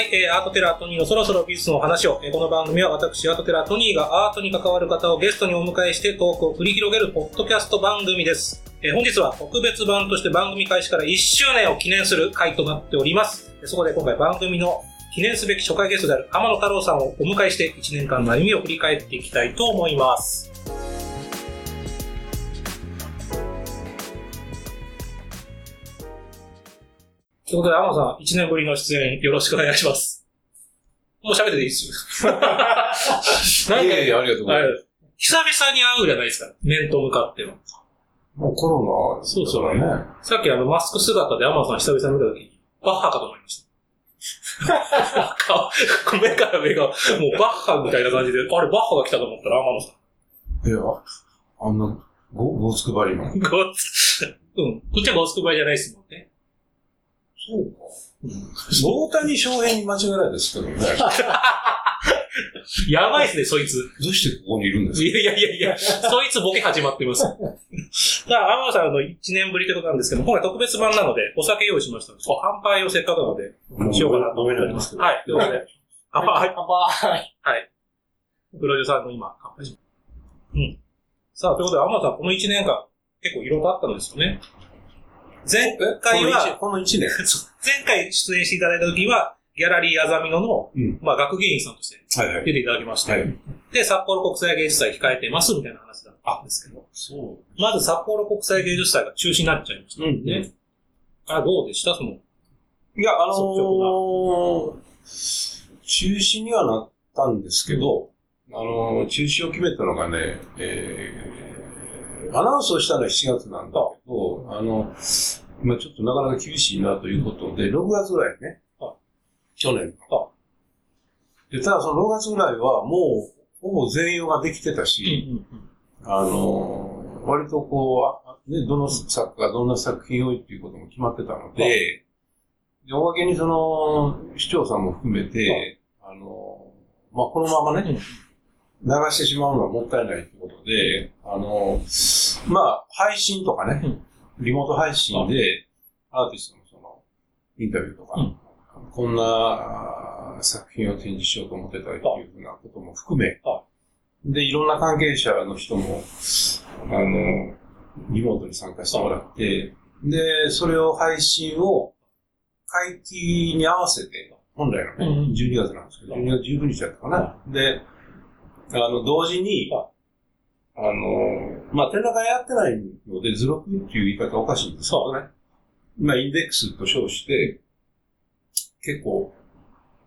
はい、えー、アートテラートニーのそろそろ美術のお話を、えー、この番組は私、アートテラートニーがアートに関わる方をゲストにお迎えしてトークを繰り広げるポッドキャスト番組です。えー本日は特別版として番組開始から1周年を記念する回となっております。そこで今回番組の記念すべき初回ゲストである天野太郎さんをお迎えして1年間の歩みを振り返っていきたいと思います。ということで、天野さん、1年ぶりの出演よろしくお願いします。もう喋ってていいですよ。なんかいやいや、ありがとうございます。久々に会うじゃないですか。面と向かっての。もうコロナ、そうそうね。さっきあの、マスク姿でアマゾン久々に見たときに、バッハかと思いました。顔 目から目が、もうバッハみたいな感じで、あれ、バッハが来たと思ったら、天野さん。いや、あんな、ご、ごつくばりの。ゴーツ、うん。こっちはゴースクバイじゃないですもんね。そうか。大谷翔平に間違いないですけどね。やばいっすね、そいつ。どうしてここにいるんですいやいやいやいや、そいつボケ始まってます。だから、天野さんの1年ぶりってことなんですけど、今回特別版なので、お酒用意しました。乾杯をせっかくなので、かしようかなと飲めないんですけど。はい。ということで、乾杯。乾杯。はい。プロデューサーの今、乾杯しうん。さあ、ということで、天野さん、この1年間、結構いろいろあったんですよね。前回は、この1年。前回出演していただいた時は、ギャラリーあざみ野の、うん。まあ、学芸員さんとしてはいはい。出ていただきまして、はい。で、札幌国際芸術祭控えてますみたいな話だったんですけど、そまず札幌国際芸術祭が中止になっちゃいましたうんね。あ、どうでした？その、う。いや、あのー、中止にはなったんですけど、あのー、中止を決めたのがね、えー、アナウンスをしたのは7月なんだけど、あの、まあちょっとなかなか厳しいなということで、6月ぐらいね。あ、去年あで、ただその6月ぐらいはもう、ほぼ全容ができてたし、あのー、割とこうあ、ね、どの作家がどんな作品をっていうことも決まってたので、でおまけにその、市長さんも含めて、あのー、まあ、このままね、流してしまうのはもったいないということで、あのー、まあ、配信とかね、リモート配信で、アーティストのその、インタビューとか、うん。こんな作品を展示しようと思ってたりっていうふうなことも含めは、で、いろんな関係者の人も、あの、リモートに参加してもらって、で、それを配信を会期に合わせて、本来のね、うん12月なんですけど、12月19日だったかな。で、あの、同時には、あの、まあ、展覧会やってないので、図録っていう言い方はおかしいんですけどね。まあ、インデックスと称して、結構、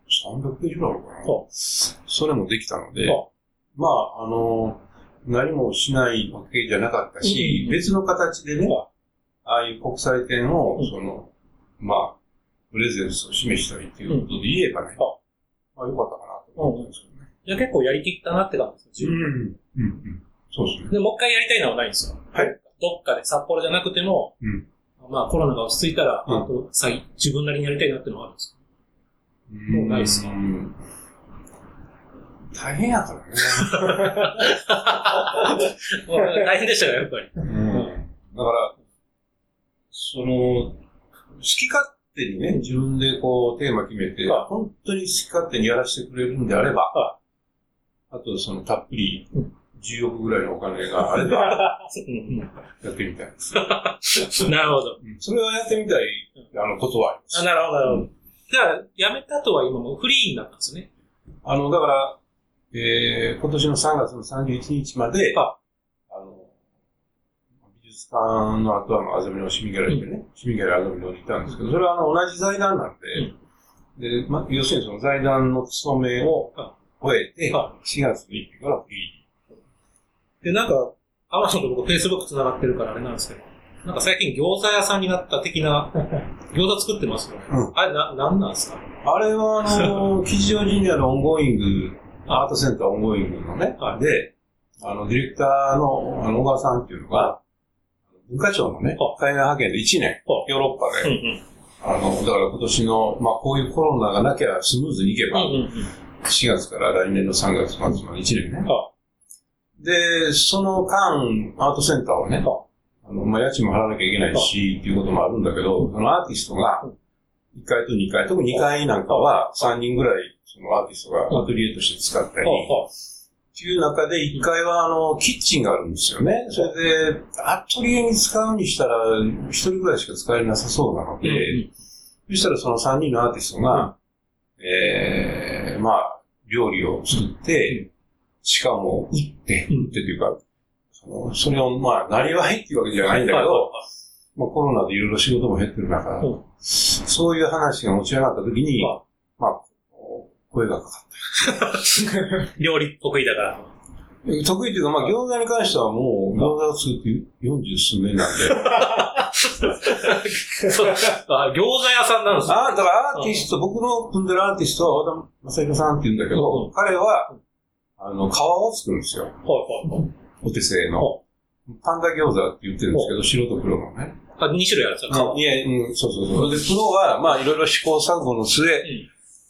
300ページぐらいあるかな。はそれもできたのでは、まあ、あの、何もしないわけじゃなかったし、別の形でねは、ああいう国際展をうん、その、まあ、プレゼンスを示したいということで言えばね、はまあ、よかったかなと思うんですけど。ね。じゃあ結構やりきったなって感じですよ、うん。うん。うん。そうですね。で、もう一回やりたいのはないんですよ。はい。どっかで札幌じゃなくても、うんまあコロナが落ち着いたら、うんあと再自分なりにやりたいなっていうのはあるんですもうないっすかうん大変やからね。か大変でしたよ、やっぱり。うんだから、その、好き勝手にね、自分でこう、テーマ決めて、はい本当に好き勝手にやらせてくれるんであれば、はあとその、たっぷりうん、10億ぐらいのお金があれば、うんやってみたいです。う んなるほど。それはやってみたい、あの、ことはあります。あなるほど、なるほど。だから、辞めた後は今もうフリーになったんですよね。あの、だから、えー、今年の3月の31日まで、はあの、美術館の後はあの、安住の市民ギャラリーでね、市民ギャラリー安住のにいたんですけど、それはあの、同じ財団なんで、で、ま、要するにその財団の勤めをは終えて、は4月の1日からフリで、なんか、アマゾンと僕、フェイスブック繋がってるからあれなんですけど、なんか最近餃子屋さんになった的な、餃子作ってますよね。うんあれ、な、なんなんですか？ー。あれはあの、吉祥寺にあるオンゴーイング、アートセンターオンゴーイングのね、はいで、あの、ディレクターの、あの、小川さんっていうのが、文化庁のねは、海外派遣で1年、はヨーロッパうんで、あの、だから今年の、まあこういうコロナがなきゃスムーズにいけうん。うば、んうんうん。4月から来年の3月末まで1年ね。はで、その間、アートセンターをね、はあの、まあ家賃も払わなきゃいけないし、っていうこともあるんだけど、そのアーティストがうん、1階と2階、特に2階なんかは3人ぐらいそのアーティストがアトリエとして使ったり、っていう中で1階はあの、キッチンがあるんですよね。それで、アトリエに使うにしたら、1人ぐらいしか使えなさそうなので、そしたらその3人のアーティストが、ええまあ、料理を作って、しかも、売って、売ってというか、そのそれを、まあ、なりわいっていうわけじゃないんだけど、まあ、コロナでいろいろ仕事も減ってる中、そういう話が持ち上がったときに、まあ、声がかかった。料理得意だから。得意っていうか、まあ、餃子に関してはもう、餃子を作って40数年なんで。あ餃子屋さんなんですかあだからアーティスト、僕の組んでるアーティストは和田正宏さんって言うんだけど、彼は、あの、皮を作るんですよ。はいはいはい。お手製の。パンダ餃子って言ってるんですけど、白と黒のね。あ、2種類あるんですか？いえ、うん、そうそうそう。で、黒は、まあ、いろいろ試行錯誤の末、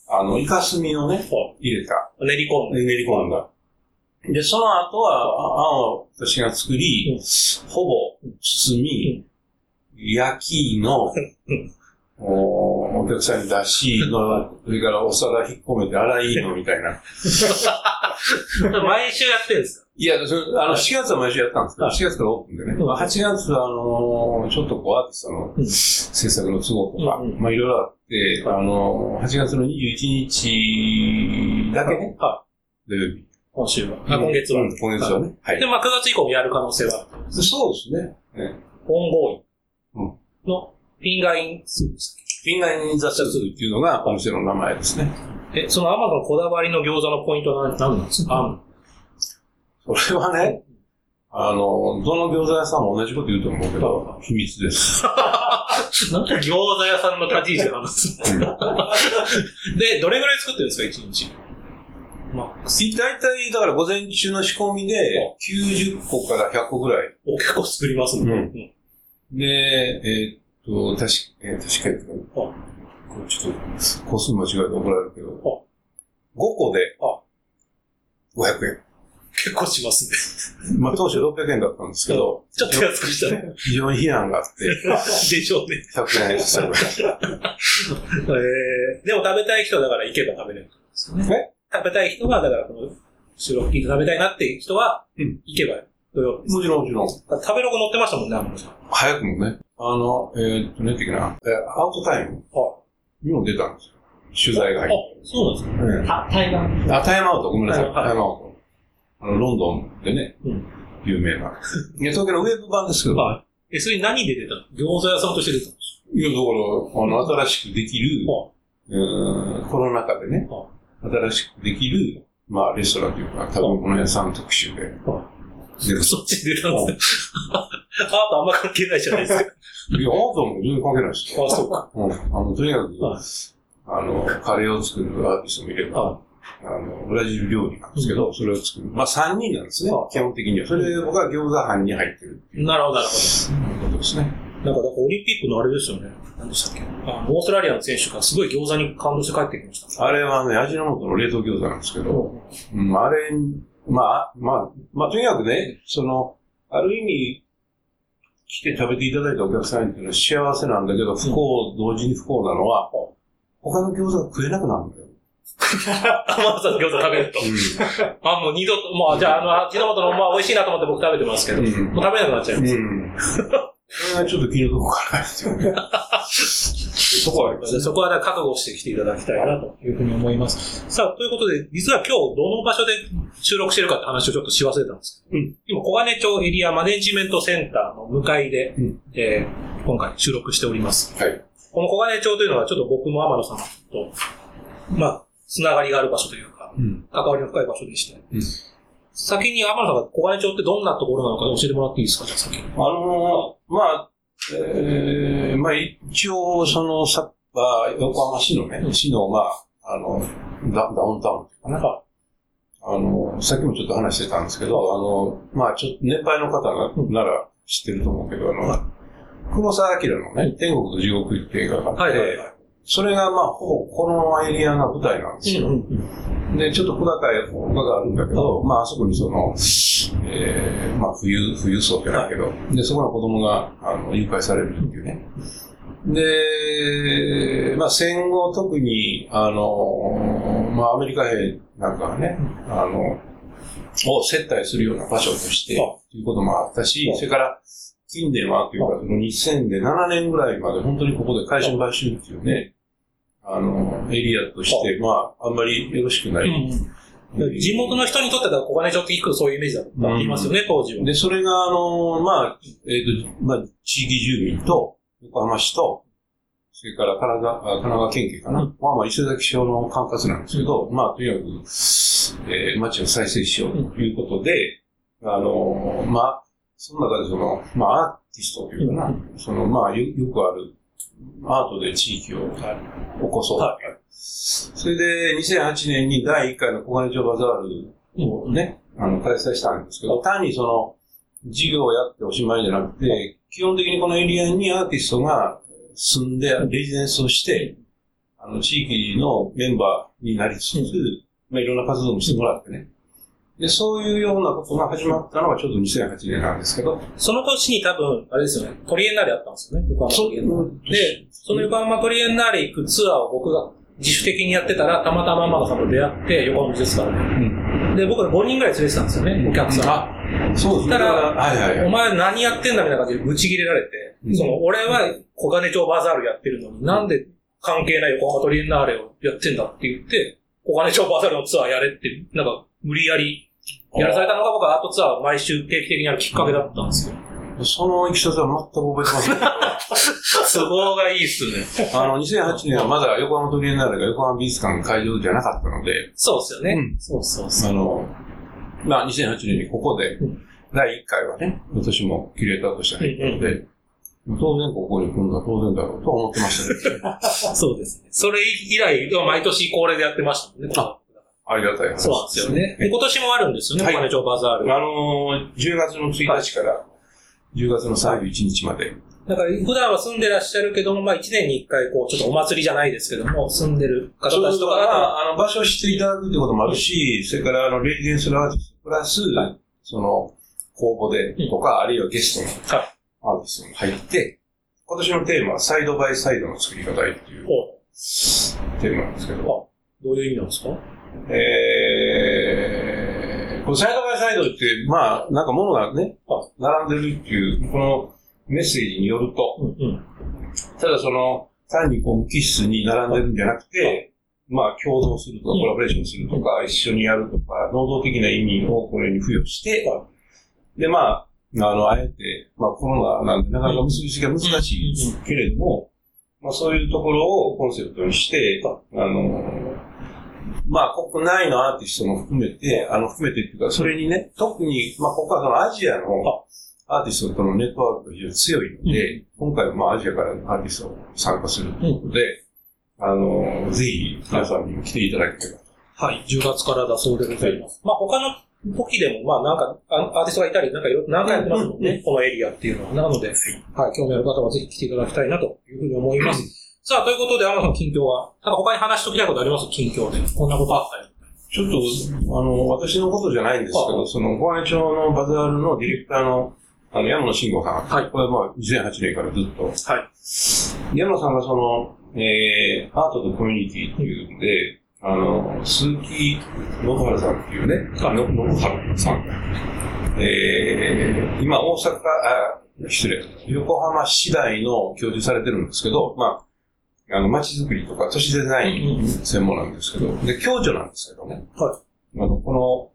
あの、イカスミをね、入れた。練り込んだ。練り込んだ。で、その後は、あんを私が作り、ほぼ包み、焼きの、おお客さんに出しの、それからお皿引っ込めて洗いのみたいな。毎週やってるんですか？いや、そあの、4月は毎週やったんですけど、4月からオープンでね。8月は、あのちょっとこう、アーティストの制作の都合とか、まあいろいろあって、あの8月の21日だけね、土曜日。今週は。今月は。今月はね。はい。で、まあ9月以降もやる可能性はそうですね。オンゴーイのフィンガーインスーでしたっけ？フィンガーインザスーっていうのがお店の名前ですね。え、そのアマゾンこだわりの餃子のポイントは何なんですか？それはね、あの、どの餃子屋さんも同じこと言うと思うけど、秘密です。なんか餃子屋さんの立ち位置なんですで、どれぐらい作ってるんですか、一日？まあ、大体、だから午前中の仕込みで、90個から100個ぐらい。お、結構作りますね。うんで、えー、っと、確か、えー、確かに、これちょっと、個数間違えて怒られるけど、5個で、500円。結構しますね。まあ当初600円だったんですけど、ちょっと安くしたね。非常に非難があって、でしょうね。100円した。えー、でも食べたい人だから行けば食べれるんですよね。食べたい人は、だからこの収録聞いて食べたいなっていう人は、行けば土曜日。もちろん、もちろん。食べログ載ってましたもんね、天野さん。早くもね。あの、えー、っと、ね、的な、えアウトタイムにも出たんですよ。取材が入って。あ、そうなんですか、タイムアウト。あ、タイムアウト、ごめんなさい。タイムアウト。あの、ロンドンでね、有名な。東京のウェブ版ですけど。はい。え、それ何で出たの？餃子屋さんとして出たんですいや、だから、あの、新しくできる、うん、コロナ禍でね、新しくできる、まあ、レストランというか、食べ物屋さん特集で、でそっちに出たんですね。アートあんま関係ないじゃないですか。いや、アートも全然関係ないですよ。あ、そうか。うん。あの、とにかく、あの、カレーを作るアーティストもいれば、あの、ブラジル料理なんですけど、それを作る。まあ、3人なんですね、基本的には。それが餃子班に入ってるっていう。なるほど、なるほど。ことですね。なんか、かオリンピックのあれですよね。何でしたっけあオーストラリアの選手がすごい餃子に感動して帰ってきました。あれはね、味の素の冷凍餃子なんですけど、うん、あれまあ、まあ、まあ、とにかくね、その、ある意味、来て食べていただいたお客さんっていうのは幸せなんだけど、不幸、同時に不幸なのは、他の餃子が食えなくなるんだよ。天野さんの餃子食べると。うん、あ、もう二度と、もう、じゃあ、あの、味の素の、まあ、美味しいなと思って僕食べてますけど、うん、もう食べなくなっちゃいます。うんそれはちょっと気の毒かなですよね。そこは、そこは覚悟してきていただきたいなというふうに思います。さあ、ということで、実は今日どの場所で収録してるかって話をちょっとし忘れたんですけど、うん、今、小金町エリアマネジメントセンターの向かいで、うん、えー、今回収録しております。はい。この小金町というのはちょっと僕も天野さんと、まあ、つながりがある場所というか、うん、関わりの深い場所でして、うん先に天野さんが小金町ってどんなところなのか教えてもらっていいですか、じゃあ先に。あのー、まあ、えー、まあ一応、その、さ、あ、横浜市のね、市の、まあ、あの、ダダウンタウンっていうかな。はい、あの、さっきもちょっと話してたんですけど、あの、まあちょっと年配の方が、なら知ってると思うけど、あの、黒沢明のね、天国と地獄っていう映画があって、はいはいはい、それがまあ、ほぼこのエリアが舞台なんですよ。うんうん、で、ちょっと小高い丘があるんだけど、まあ、あそこにその、えー、まあ、冬、冬層じゃないけど、で、そこの子供が、あの、誘拐されるっていうね。で、まあ戦後特に、あの、まあアメリカ兵なんかはね、あの、を接待するような場所として、ということもあったし、それから近年はというか、その2000で7年ぐらいまで本当にここで会社買収っていうね、あの、エリアとして、まあ、あんまりよろしくない。地元の人にとっては小金町って聞くとそういうイメージだったって言いますよね、当時は。で、それが、あの、まあ、えっ、と、まあ、地域住民と、横浜市と、それから神奈川、あ神奈川県警かな。うん。まあまあ、伊勢崎省の管轄なんですけど、まあ、とにかく、えー、町を再生しようということで、あの、まあ、その中でその、まあ、アーティストというかな、うその、まあよ、よくある、アートで地域を起こそう。はそれで、2008年に第1回の小金町バザールをね、あの、開催したんですけど、単にその、事業をやっておしまいじゃなくて、基本的にこのエリアにアーティストが住んで、レジデンスをして、あの、地域のメンバーになりつつ、まあ、いろんな活動もしてもらってね。で、そういうようなことが始まったのがちょうど2008年なんですけど、その年に多分、あれですよね、トリエンナーレあったんですよね、横浜トリエンナーレ。で、その横浜トリエンナーレ行くツアーを僕が自主的にやってたら、たまたまママさんと出会って、横浜美術館うん。で。で、僕ら5人ぐらい連れてたんですよね、お客さん。あ、そうですね。たらはいはいはい。お前何やってんだみたいな感じでブチ切れられて、うんその、俺は小金町バザールやってるのに、なんで関係ない横浜トリエンナーレをやってんだって言って、小金町バザールのツアーやれって、なんか無理やりやらされたのが僕はアートツアーを毎週定期的にやるきっかけだったんですよ。そのいきさつは全く覚えてません。都合がいいっすね。あの、2008年はまだ横浜トリエンナーレが横浜美術館の会場じゃなかったので、そうですよね。うんそうそうそう。あの、まあ、2008年にここでうん、第1回はね、私もキュレーターとして入ったので、当然ここに来るのは当然だろうと思ってましたけど、そうですね。それ以来、毎年恒例でやってましたね。あありがたい話そうなんですよね。で今年もあるんですよね、はい。バザール。あのー、10月の1日から10月の31日まで、だから普段は住んでらっしゃるけども、まあ一年に一回こう、ちょっとお祭りじゃないですけども、住んでる方たちとかが、あの、場所を知っていただくってこともあるし、それから、あの、レジデンスのアーティストプラス、はい。その、公募でとか、あるいはゲストのはい。アーティストが入って、今年のテーマはサイドバイサイドの作り方へっていうほテーマなんですけど、どういう意味なんですか？えー、このサイドバイサイドって、まあ、なんか物がねは、並んでるっていう、このメッセージによると、うんうん。ただその、単にこう無機質に並んでるんじゃなくて、まあ共同するとか、うん。コラボレーションするとか、一緒にやるとか、能動的な意味をこれに付与して、はで、まあ、あの、あえて、まあコロナなんでなかなか結びつきが難しいけれども、まあそういうところをコンセプトにして、あの、まあ国内のアーティストも含めて、あの、含めてっていうか、それにね、特に、まあここはそのアジアのアーティストとのネットワークが非常に強いので、今回はまあアジアからのアーティストを参加するということで、あの、ぜひ皆さんにも来ていただければと。はい、10月からだそうでございます。まあ他の時でも、まあなんか、あアーティストがいたり、なんか何回やってますもんうん。ね、このエリアっていうのは。なので、はい、興味ある方はぜひ来ていただきたいなというふうに思います。さあ、ということで、天野さん近況は、なんか他に話しときたいことあります？近況で。こんなことあったり。ちょっと、あの、私のことじゃないんですけあど、その、小金町のバザールのディレクターの、あの、山野慎吾さん。はいこれはまあ、2008年からずっと。はい。山野さんがその、えー、アートとコミュニティっていうんで、あの、鈴木信原さんっていうね、あの、信原さん。えー、今、大阪、あ、失礼、横浜市大の教授されてるんですけど、まあ、あの、街づくりとか都市デザイン専門なんですけど、で、教授なんですけどね。はあの、この、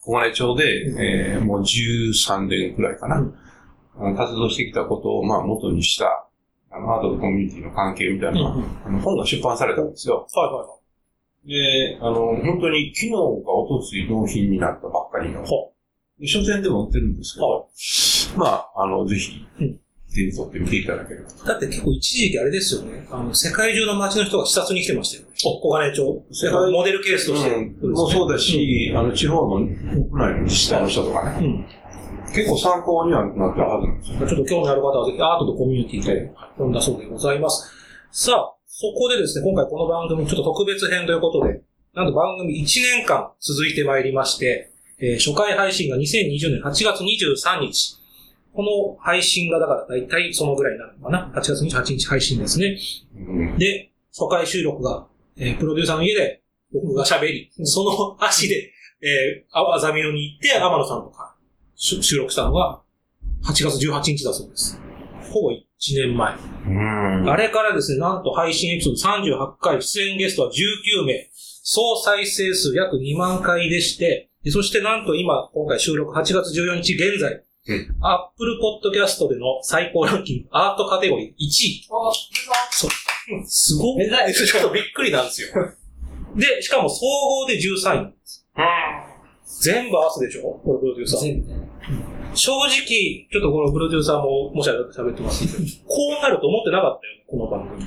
小金町で、えーもう13年くらいかな、うん。あの活動してきたことを、まあ、元にした、あの、アートとコミュニティの関係みたいな、うんうん。あの本が出版されたんですよ。はいはで、あの、本当に昨日かおとつい納品になったばっかりの、は。で書店でも売ってるんですけど、まあ、あの、ぜひうん、手に取ってみていただければ。だって結構一時期あれですよね。あの、世界中の街の人が視察に来てましたよね。小金町。世界モデルケースとして。うん、もうそうだし、あの、地方の国内の自治体の人とかね、うん。結構参考にはなってるはずなんですよ。ちょっと興味ある方はぜひアートとコミュニティで読んだそうでございます。さあ、そこでですね、今回この番組ちょっと特別編ということで、なんと番組1年間続いてまいりまして、えー初回配信が2020年8月23日。この配信がだから大体そのぐらいになるのかな？8月28日配信ですね。うん。で、初回収録が、えープロデューサーの家で僕が喋り、その足で、えー、あ、あざみ野に行って、天野さんとかし収録したのが8月18日だそうです。ほぼ1年前。うん。あれからですね、なんと配信エピソード38回、出演ゲストは19名、総再生数約2万回でして、でそしてなんと今、今回収録8月14日現在、うんアップルポッドキャストでの最高ランキング、アートカテゴリー1位。おそう。すごい。ちょっとびっくりなんですよ。で、しかも総合で13位なんです。全部合わせでしょ？これプロデューサー。全部ね。正直、ちょっとこのプロデューサーも、もしあれだったら喋ってますけど、こうなると思ってなかったよ、この番組。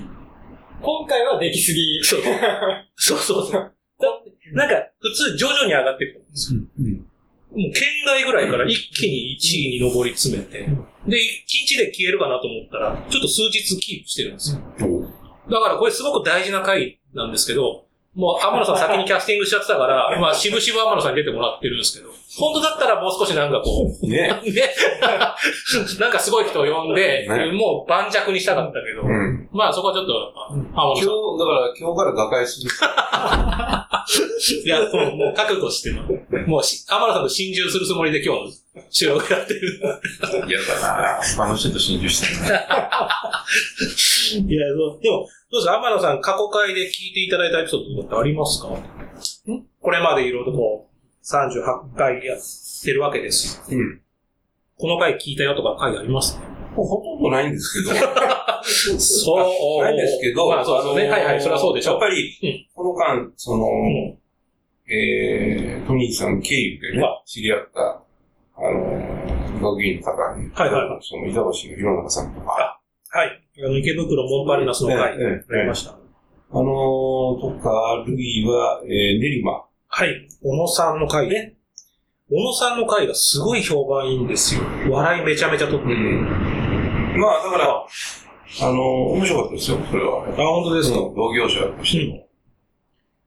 今回はできすぎ。そうそうそうそう。だってなんか、普通徐々に上がっていくと思うんですよ。うん。もう県外ぐらいから一気に1位に上り詰めて、で、1日で消えるかなと思ったら、ちょっと数日キープしてるんですよ。おだからこれすごく大事な回なんですけど、もう天野さん先にキャスティングしちゃってたから、まあ、渋々天野さんに出てもらってるんですけど、本当だったらもう少しなんかこう、ね。ね、なんかすごい人を呼んで、ねもう盤石にしたかったけど、うん。まあそこはちょっと、天今日、野さん。だから今日から瓦解する。いや、もうもう覚悟してる。もうし、天野さんと心中するつもりで今日収録やってる。嫌だな他の人と心中してるね。いや、そうでも、どうですか？天野さん、過去回で聞いていただいたエピソードとかってありますか？これまでいろいろとこう、38回やってるわけですよ。うん。この回聞いたよとか回あります？もう ほとんどないんですけど。そうないんですけど。まあそうですね。はいはい、それはそうでしょう。やっぱりうん、この間、その、んえー、トニーさん経由でねは、知り合った、あの、学芸員の方に、はいはいはその、板橋の弘中さんとか、はい。あの、池袋モンパルナスの回、ええええありました。あのー、とか、あるいは、えー、練馬。はい。小野さんの回ね。小野さんの回がすごい評判いいんですよ。笑いめちゃめちゃ取ってる。まあ、だから、あのー、面白かったですよ、それは。あ、本当ですか？同業者としても。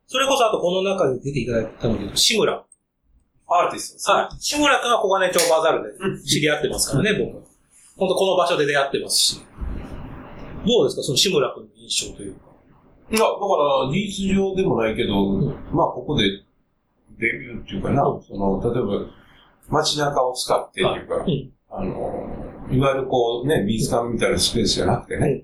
それこそ、あとこの中に出ていただいたので、志村。アーティストはい。志村君は小金町バザールで知り合ってますからね、僕。本当この場所で出会ってますし。どうですか、その志村君の印象というか。いや、だから、事実上でもないけど、んまあ、ここでデビューっていうかな、うんその、例えば、街中を使ってっていうか、うんあの、いわゆるこうね、美術館みたいなスペースじゃなくてね、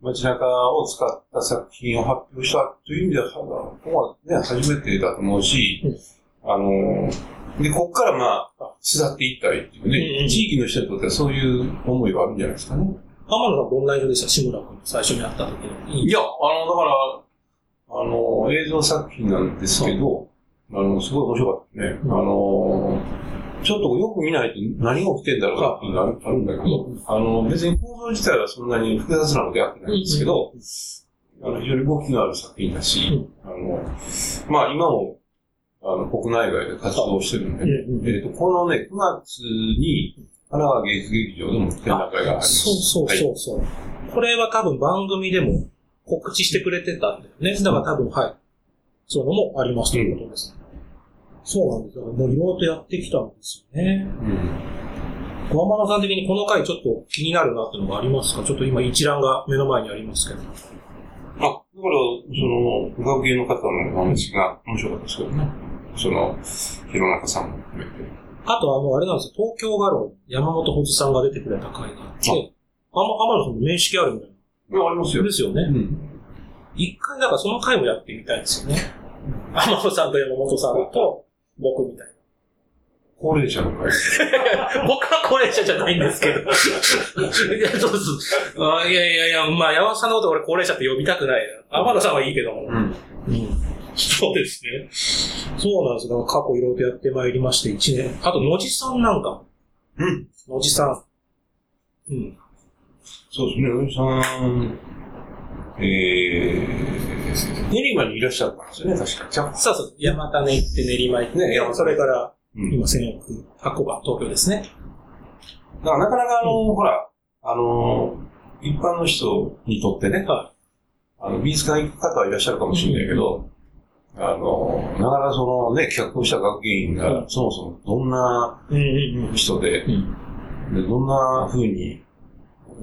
街中を使った作品を発表したという意味では、ここはね、初めてだと思うし、あの、で、ここからまあ、巣立っていったりっていうね、地域の人にとってはそういう思いはあるんじゃないですかね。浜野さんどんな印象でした？志村君最初に会った時の印いや、あの、だから、あの、映像作品なんですけど、あの、すごい面白かったね。うん。あの、ちょっとよく見ないと何が起きてんだろうなっていうのがあるん。だけど、うあの、別に構造自体はそんなに複雑なことやってないんですけど、あの、非常に動きのある作品だし、うん。あの、まあ今も、あの、国内外で活動してるんで、えっ、と、このね、9月に、神奈川芸術劇場でも展覧会があります。そうそうそうそう、これは多分番組でも告知してくれてたんだよね。だから多分、はい。そういうのもありますということです。そうなんですよ。もういろいろとやってきたんですよね。うん小浜野さん的にこの回ちょっと気になるなっていうのがありますか？ちょっと今一覧が目の前にありますけど。あ、だから、その、学芸の方のお話が面白かったですけどね。その、弘中さんも含めて。あとあの、あれなんですよ。東京画廊、山本穂さんが出てくれた回があって、あま、天野さんと面識あるみたいいや、ありますな。よ。ですよね。うん。一回、だからその回もやってみたいですよね。天野さんと山本さんと僕みたいな。高齢者の会。僕は高齢者じゃないんですけど。いや、そうです。あいやいやいや、まあ、山本さんのこと俺高齢者って呼びたくないな。天野さんはいいけども。うん。うん。そうですね。そうなんですよ。過去いろいろとやってまいりまして、1年。あと、野地さんなんか。うん。野地さん。うん。そうですね、おじさん、えー、練馬にいらっしゃったんですよね、確か。じゃあ、そうそう。山種行って練馬行って、ねそれから、うん。今、千億、箱場、東京ですね。だからなかなかあの、ほら、あの、一般の人にとってね、はあの、美術館行く方はいらっしゃるかもしれないけど、あの、なかなかそのね、企画をした学芸員が、うんそもそもどんなうんうん人で、うん。でどんな風に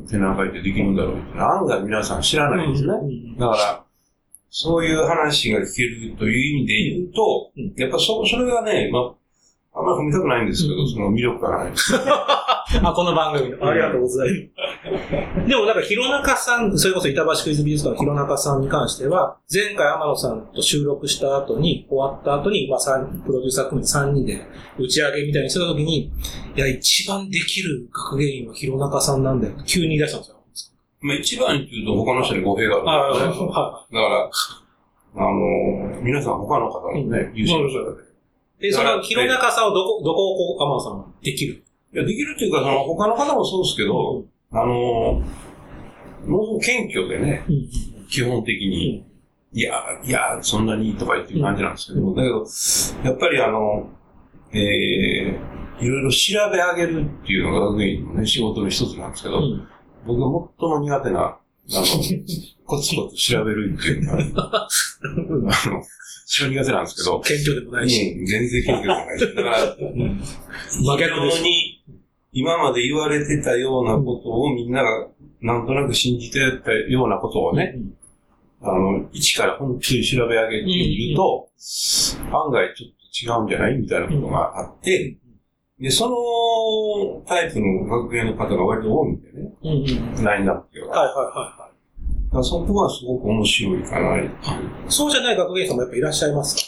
展覧会ってできるんだろうって案外皆さん知らないんですね。うんだから、そういう話が聞けるという意味で言うと、うんやっぱそそれがね、まあ、あんまり褒めたくないんですけど、うんその魅力がないです。あ、この番組の。ありがとうございます。でもなんか、弘中さん、それこそ板橋クイズ美術館の弘中さんに関しては、前回天野さんと収録した後に、終わった後に、まあ、三プロデューサー組3人で打ち上げみたいにしてた時に、いや、一番できる学芸員は弘中さんなんだよ。急に言い出したんですよ。まあ一番っていうと他の人に語弊がある。あだから、あの、皆さん他の方のね、優秀な方で。で、その弘中さんをどこ、どこをこう、天野さんはできる？いや、できるっていうか、その他の方もそうですけど、あの、ものすごく謙虚でね、うん基本的に。いや、いや、そんなにとか言っていう感じなんですけど、だけど、やっぱりあの、えー、いろいろ調べ上げるっていうのが学芸員のね、仕事の一つなんですけど、うん僕が最も苦手な、あの、コツコツ調べるっていうのが、あの、一番苦手なんですけど、謙虚でもないし。うん全然謙虚じゃないし。だから、逆に、今まで言われてたようなことをみんながなんとなく信じてたようなことをね、あの、一から本当に調べ上げてみると、案外ちょっと違うんじゃない？みたいなことがあって、で、そのタイプの学芸の方が割と多いんでね、うんうん。ラインナップが。はいはいはいはらそこはすごく面白いかな。そうじゃない学芸員さんもやっぱいらっしゃいますか？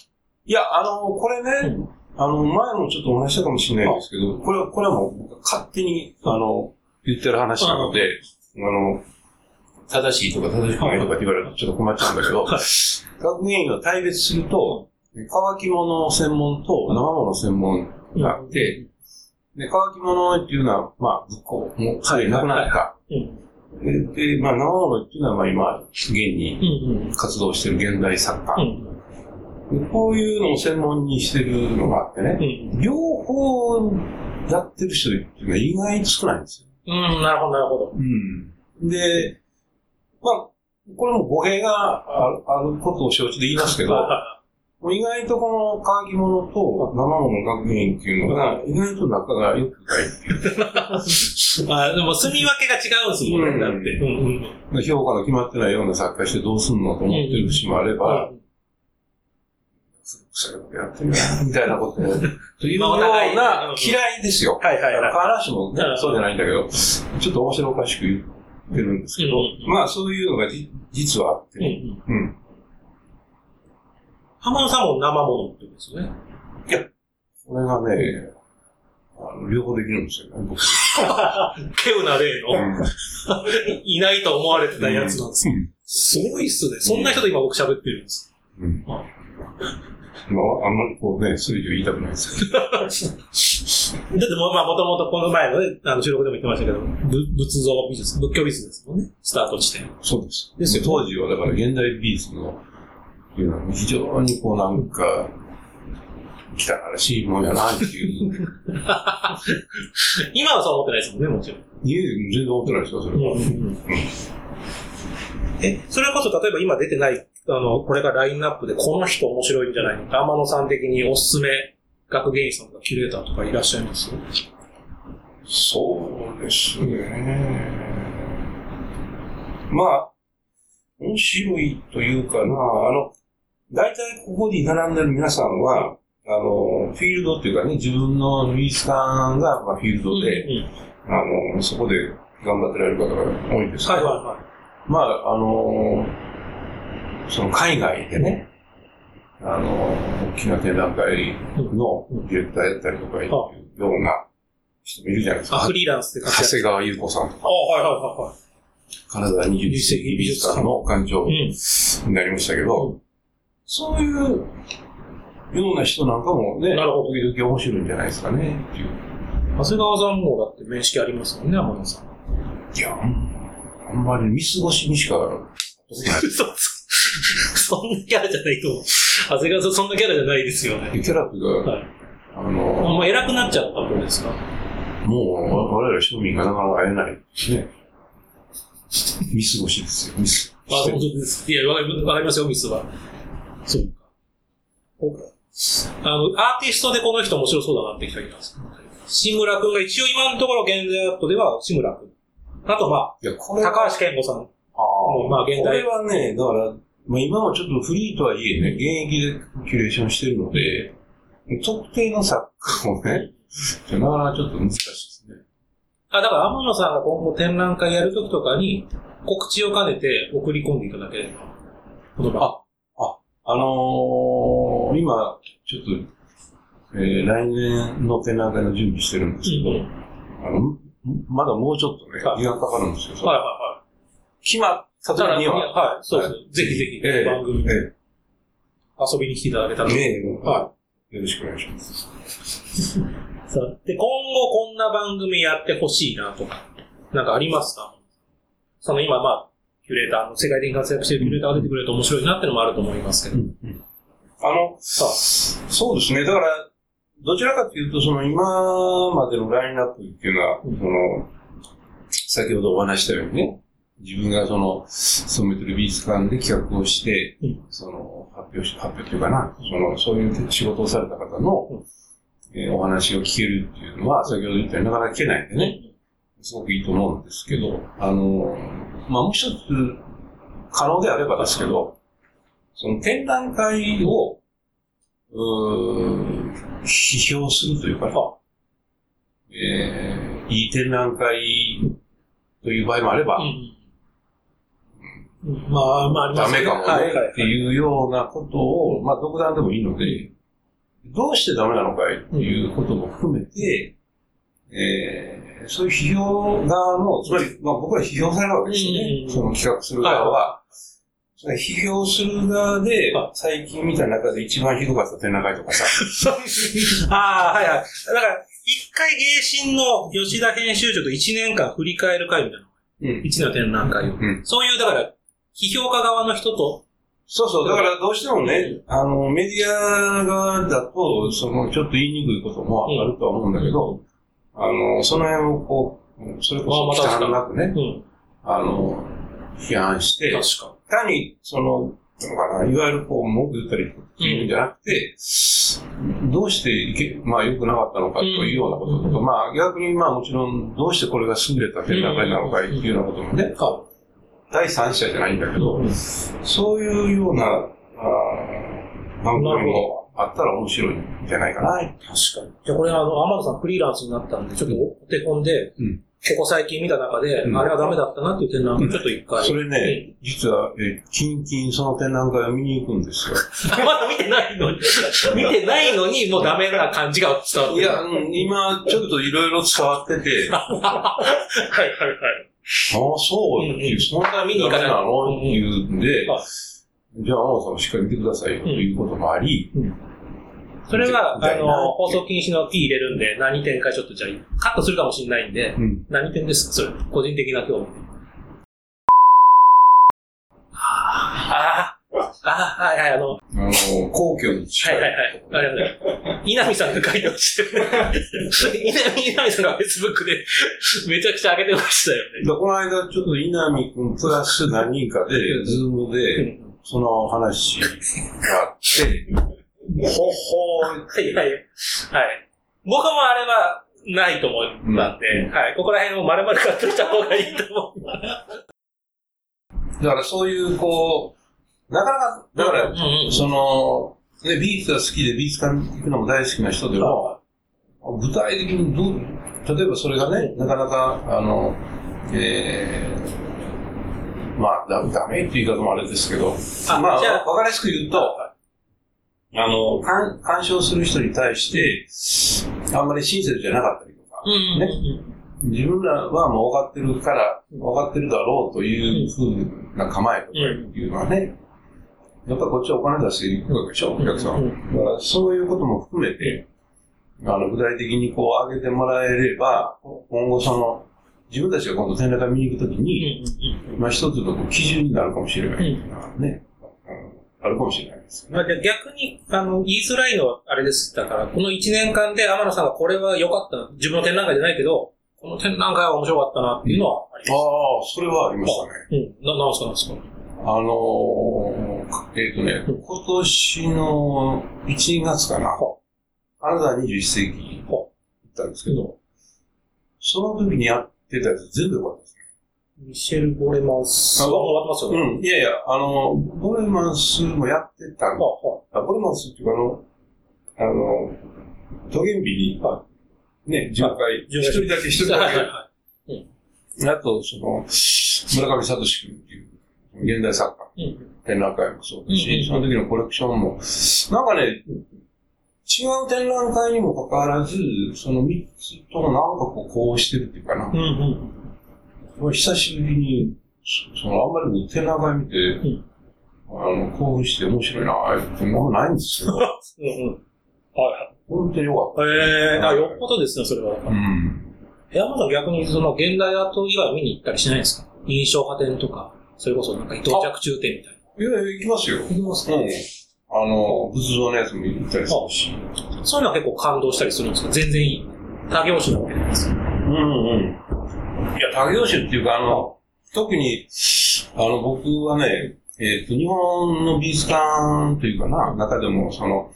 いや、あの、これね、あの、前もちょっとお話ししたかもしれないんですけど、これは、これはもう勝手に、あの、言ってる話なので、あの、正しいとか正しくないとかって言われるとちょっと困っちゃうんだけど、学芸員は対別すると、乾き物専門と生物専門があって、で、乾き物っていうのは、まあ、ぶっこ、もうすでになくなった。うん。で、でまあ、生物っていうのは、まあ今、現に。活動してる現代作家。うん。でこういうのを専門にしてるのがあってね、うん。両方やってる人っていうのは意外に少ないんですよ。うん、なるほど、なるほど。うん。で、まあ、これも語弊があるあることを承知で言いますけど、もう意外とこの乾き物と生物の学園っていうのが、意外と仲が良くないっていう。あでも、住み分けが違うんですもんね、うんだって。うんうん。評価の決まってないような作家してどうすんのと思ってる節もあれば、それをやってみようみたいなことを、というような嫌いですよ。はいはいはい。話もねうんそうじゃないんだけど、ちょっと面白おかしく言ってるんですけど、うんまあそういうのがじ実はあって。うん。浜野さんも生ものって言うんですよね。これがね、あの両方できるんですよね、僕。稀有な例の、うん いないと思われてたやつなんですよ。すごいっすね。そんな人と今僕喋ってるんです。うん。まあ、あんまりこうね、それ以上言いたくないですけど。だっても、まあ、もともとこの前のね、あの収録でも言ってましたけど、ぶ仏像美術、仏教美術ですもんね。スタート地点。そうです。ですよね当時はだから現代美術の、いうのは非常にこうなんか、汚らしいもんやなっていう。今はそう思ってないですもんね、もちろん。いえ、全然思ってないですよ、それは。え、それこそ例えば今出てない、あの、これがラインナップでこの人面白いんじゃないのか、天野さん的におすすめ学芸員さんとかキュレーターとかいらっしゃいます？そうですね。まあ、面白いというかな、あの、大体ここに並んでる皆さんは、あの、フィールドっていうかね、自分の美術館が、まあ、フィールドで、うんうんあの、そこで頑張ってられる方が多いんですけど、はいはいはまあ、あの、その海外でね、あの、大きな展覧会のディレクターやったりとかいうような人もいるじゃないですかフ。リーランスで長谷川優子さんとか、あ、はいはいは金沢21世紀美術館の館長いはい。うん。になりましたけど、そういうような人なんかもね、なるほど時々面白いんじゃないですかね、っていう。長谷川さんもだって面識ありますもんね、天野さん。いや、あんまり見過ごしにしか、嘘つそんなキャラじゃないと思う。長谷川さんそんなキャラじゃないですよね。キャラというか、はい。あもの、う偉くなっちゃったことですか？もう我我々庶民がなかなか会えないね。見過ごしですよ、ミス。あ、本当です。いや、わかりわかりますよ、ミスは。そうか。あの、アーティストでこの人面白そうだなって人います。志村くんが一応今のところ現在アットでは志村くん。あとまあ、高橋健吾さん。あもうまあ現代これはね、だから、まあ、今はちょっとフリーとはいえね、現役でキュレーションしてるので、特定の作家をね、なかなかちょっと難しいですね。あ、だから天野さんが今後展覧会やるときとかに告知を兼ねて送り込んでいただければ。言葉。あのー、今、ちょっと、えー、来年の展覧会の準備してるんですけど、あの、まだもうちょっとね、はい時間かかるんですよ。はいは決まったいはい。時には、はい、そうです。ぜひぜひ、ええ番組にえ遊びに来ていただけたら。えねえはよろしくお願いします。そうで、今後こんな番組やってほしいなとか、なんかありますか？その今まあ、キュレーターの、世界的に活躍してるキュレーターが出てくれると面白いなってのもあると思いますけど。あの、さあ、そうですね。だから、どちらかというと、その今までのラインナップっていうのは、うんその、先ほどお話したようにね、自分がその、勤めてる美術館で企画をして、うんその、発表し、発表っていうかな、その、そういう仕事をされた方の、えーお話を聞けるっていうのは、先ほど言ったようになかなか聞けないんでね、すごくいいと思うんですけど、あの、まあ、もう一つ、可能であればですけど、その展覧会を、うー批評するというか、えー、いい展覧会という場合もあれば、うん。まあ、まあ、ありますダメかもね。っていうようなことを、まあ、独断でもいいので、どうしてダメなのかいっていうことも含めて、えー、そういう批評側の、つまり、まあ、僕ら批評されるわけですよね。うんその企画する側は。批評する側で、最近見た中で一番ひどかった展覧会とかさ、ああ、はいはい。だから、一回芸新の吉田編集長と一年間振り返る会みたいな。うん。一年の展覧会を。うんそういう、だから、批評家側の人と、そうそう、だからどうしてもね、あの、メディア側だと、その、ちょっと言いにくいこともあるとは思うんだけど、あの、その辺をこう、それこそ、まあまあ確かに汚なくね、う。ん。あの、批判して、確か単に、その、いわゆるこう、文句言ったりっていうん。じゃなくて、どうしていけ、まあ良くなかったのかというようなこととか、うん。まあ逆にまあもちろん、どうしてこれが優れた展覧会なのかっていうようなこともね。第三者じゃないんだけど、うん。そういうような、あー番組もあったら面白いんじゃないかな。確かに。じゃあこれ、あの、天野さんフリーランスになったんで、ちょっとお手込んで、うんここ最近見た中で、うんあれはダメだったなっていう展覧会、ちょっと一回。それね、実は、え、キンキンその展覧会を見に行くんですよ。う んまだ見てないのに、見てないのに、もうダメな感じが伝わってる。いや、うん今、ちょっといろいろ伝わってて、あ はいはいはい。あ、そうっていう、うんそんな見に行かないのっていうんではい、じゃあ、天野さんもしっかり見てくださいよということもあり、それは、あの、放送禁止の P 入れるんで、何点かちょっとじゃあ、カットするかもしれないんで、うん何点ですか？それ、個人的な興味。ああ、ああ、はいはい、あの、はあの、皇居にい近い。はいはい。ありがとうございます。稲見さんが書いてましたよね。稲見稲見さんが Facebook で めちゃくちゃ上げてましたよね。でこの間、ちょっと稲見君プラス何人かで、ズームで、その話があって、ほほーはいはい。はい。僕もあれはないと思ったんで、うんはい。ここら辺を丸々カットした方がいいと思う。だからそういう、こう、なかなか、だから、うんうんその、ね、美術が好きで美術館に行くのも大好きな人でも、具体的にどう、例えばそれがね、なかなか、あの、えー、まあ、だダメっていう言い方もあれですけど、あまあ、じゃあわかりやすく言うと、あの、鑑鑑賞する人に対して、あんまり親切じゃなかったりとか、うんうんうん。ね。自分らはもう分かってるから、分かってるだろうというふうな構えとかいうのはね、やっぱりこっちはお金出していくわけでしょ、お客さんは。だからそういうことも含めて、あの、具体的にこう上げてもらえれば、今後その、自分たちが今度展覧会見に行くときに、まあ一つの基準になるかもしれないね、うんあるかもしれないですよね。まあ、で逆に、あの、言いづらいのはあれです。だから、この1年間で天野さんがこれは良かったな。自分の展覧会じゃないけど、この展覧会は面白かったなっていうのはありああま、それはありましたね。す。うん。な、なんすかなんすかあのー、えっ、とね、うん今年の1月かな。はあなたは21世紀行っったんですけど、その時にやってたやつ全部良かったです。ね。ミシェル・ボレマンス。は終わってますよね。うん。いやいや、あの、ボレマンスもやってたんはあはあボレマンスっていうか、あの、あの、トゲンビに、はね、10回、い一人だけ、一人だけ、はい。はいはい。あと、その、村上聡君っていう、現代作家、うん。展覧会もそうだし、うんうんうんその時のコレクションも、なんかね、違う展覧会にもかかわらず、その3つともなんかこう、こうしてるっていうかな。うんうん。久しぶりに、そその、あんまり展覧会見て、んあの、興奮して面白いな、ってもないんですよ。うんうん。はい本当によかっはい。ええあ、よっぽどですね、それは。た。うん。山さん逆にその現代アート以外見に行ったりしないんですか？印象派展とか、それこそなんか伊藤着中展みたいいやいや、行きますよ。な。行きますうん。あの、仏像のやつも行ったりするし。そういうのは結構感動したりするんですか？全然いい。他業種なわけなんですよ。うんうん。いや、他業種っていうか、あの、特に、あの、僕はね、えっ、と、日本の美術館というかな、中でも、その、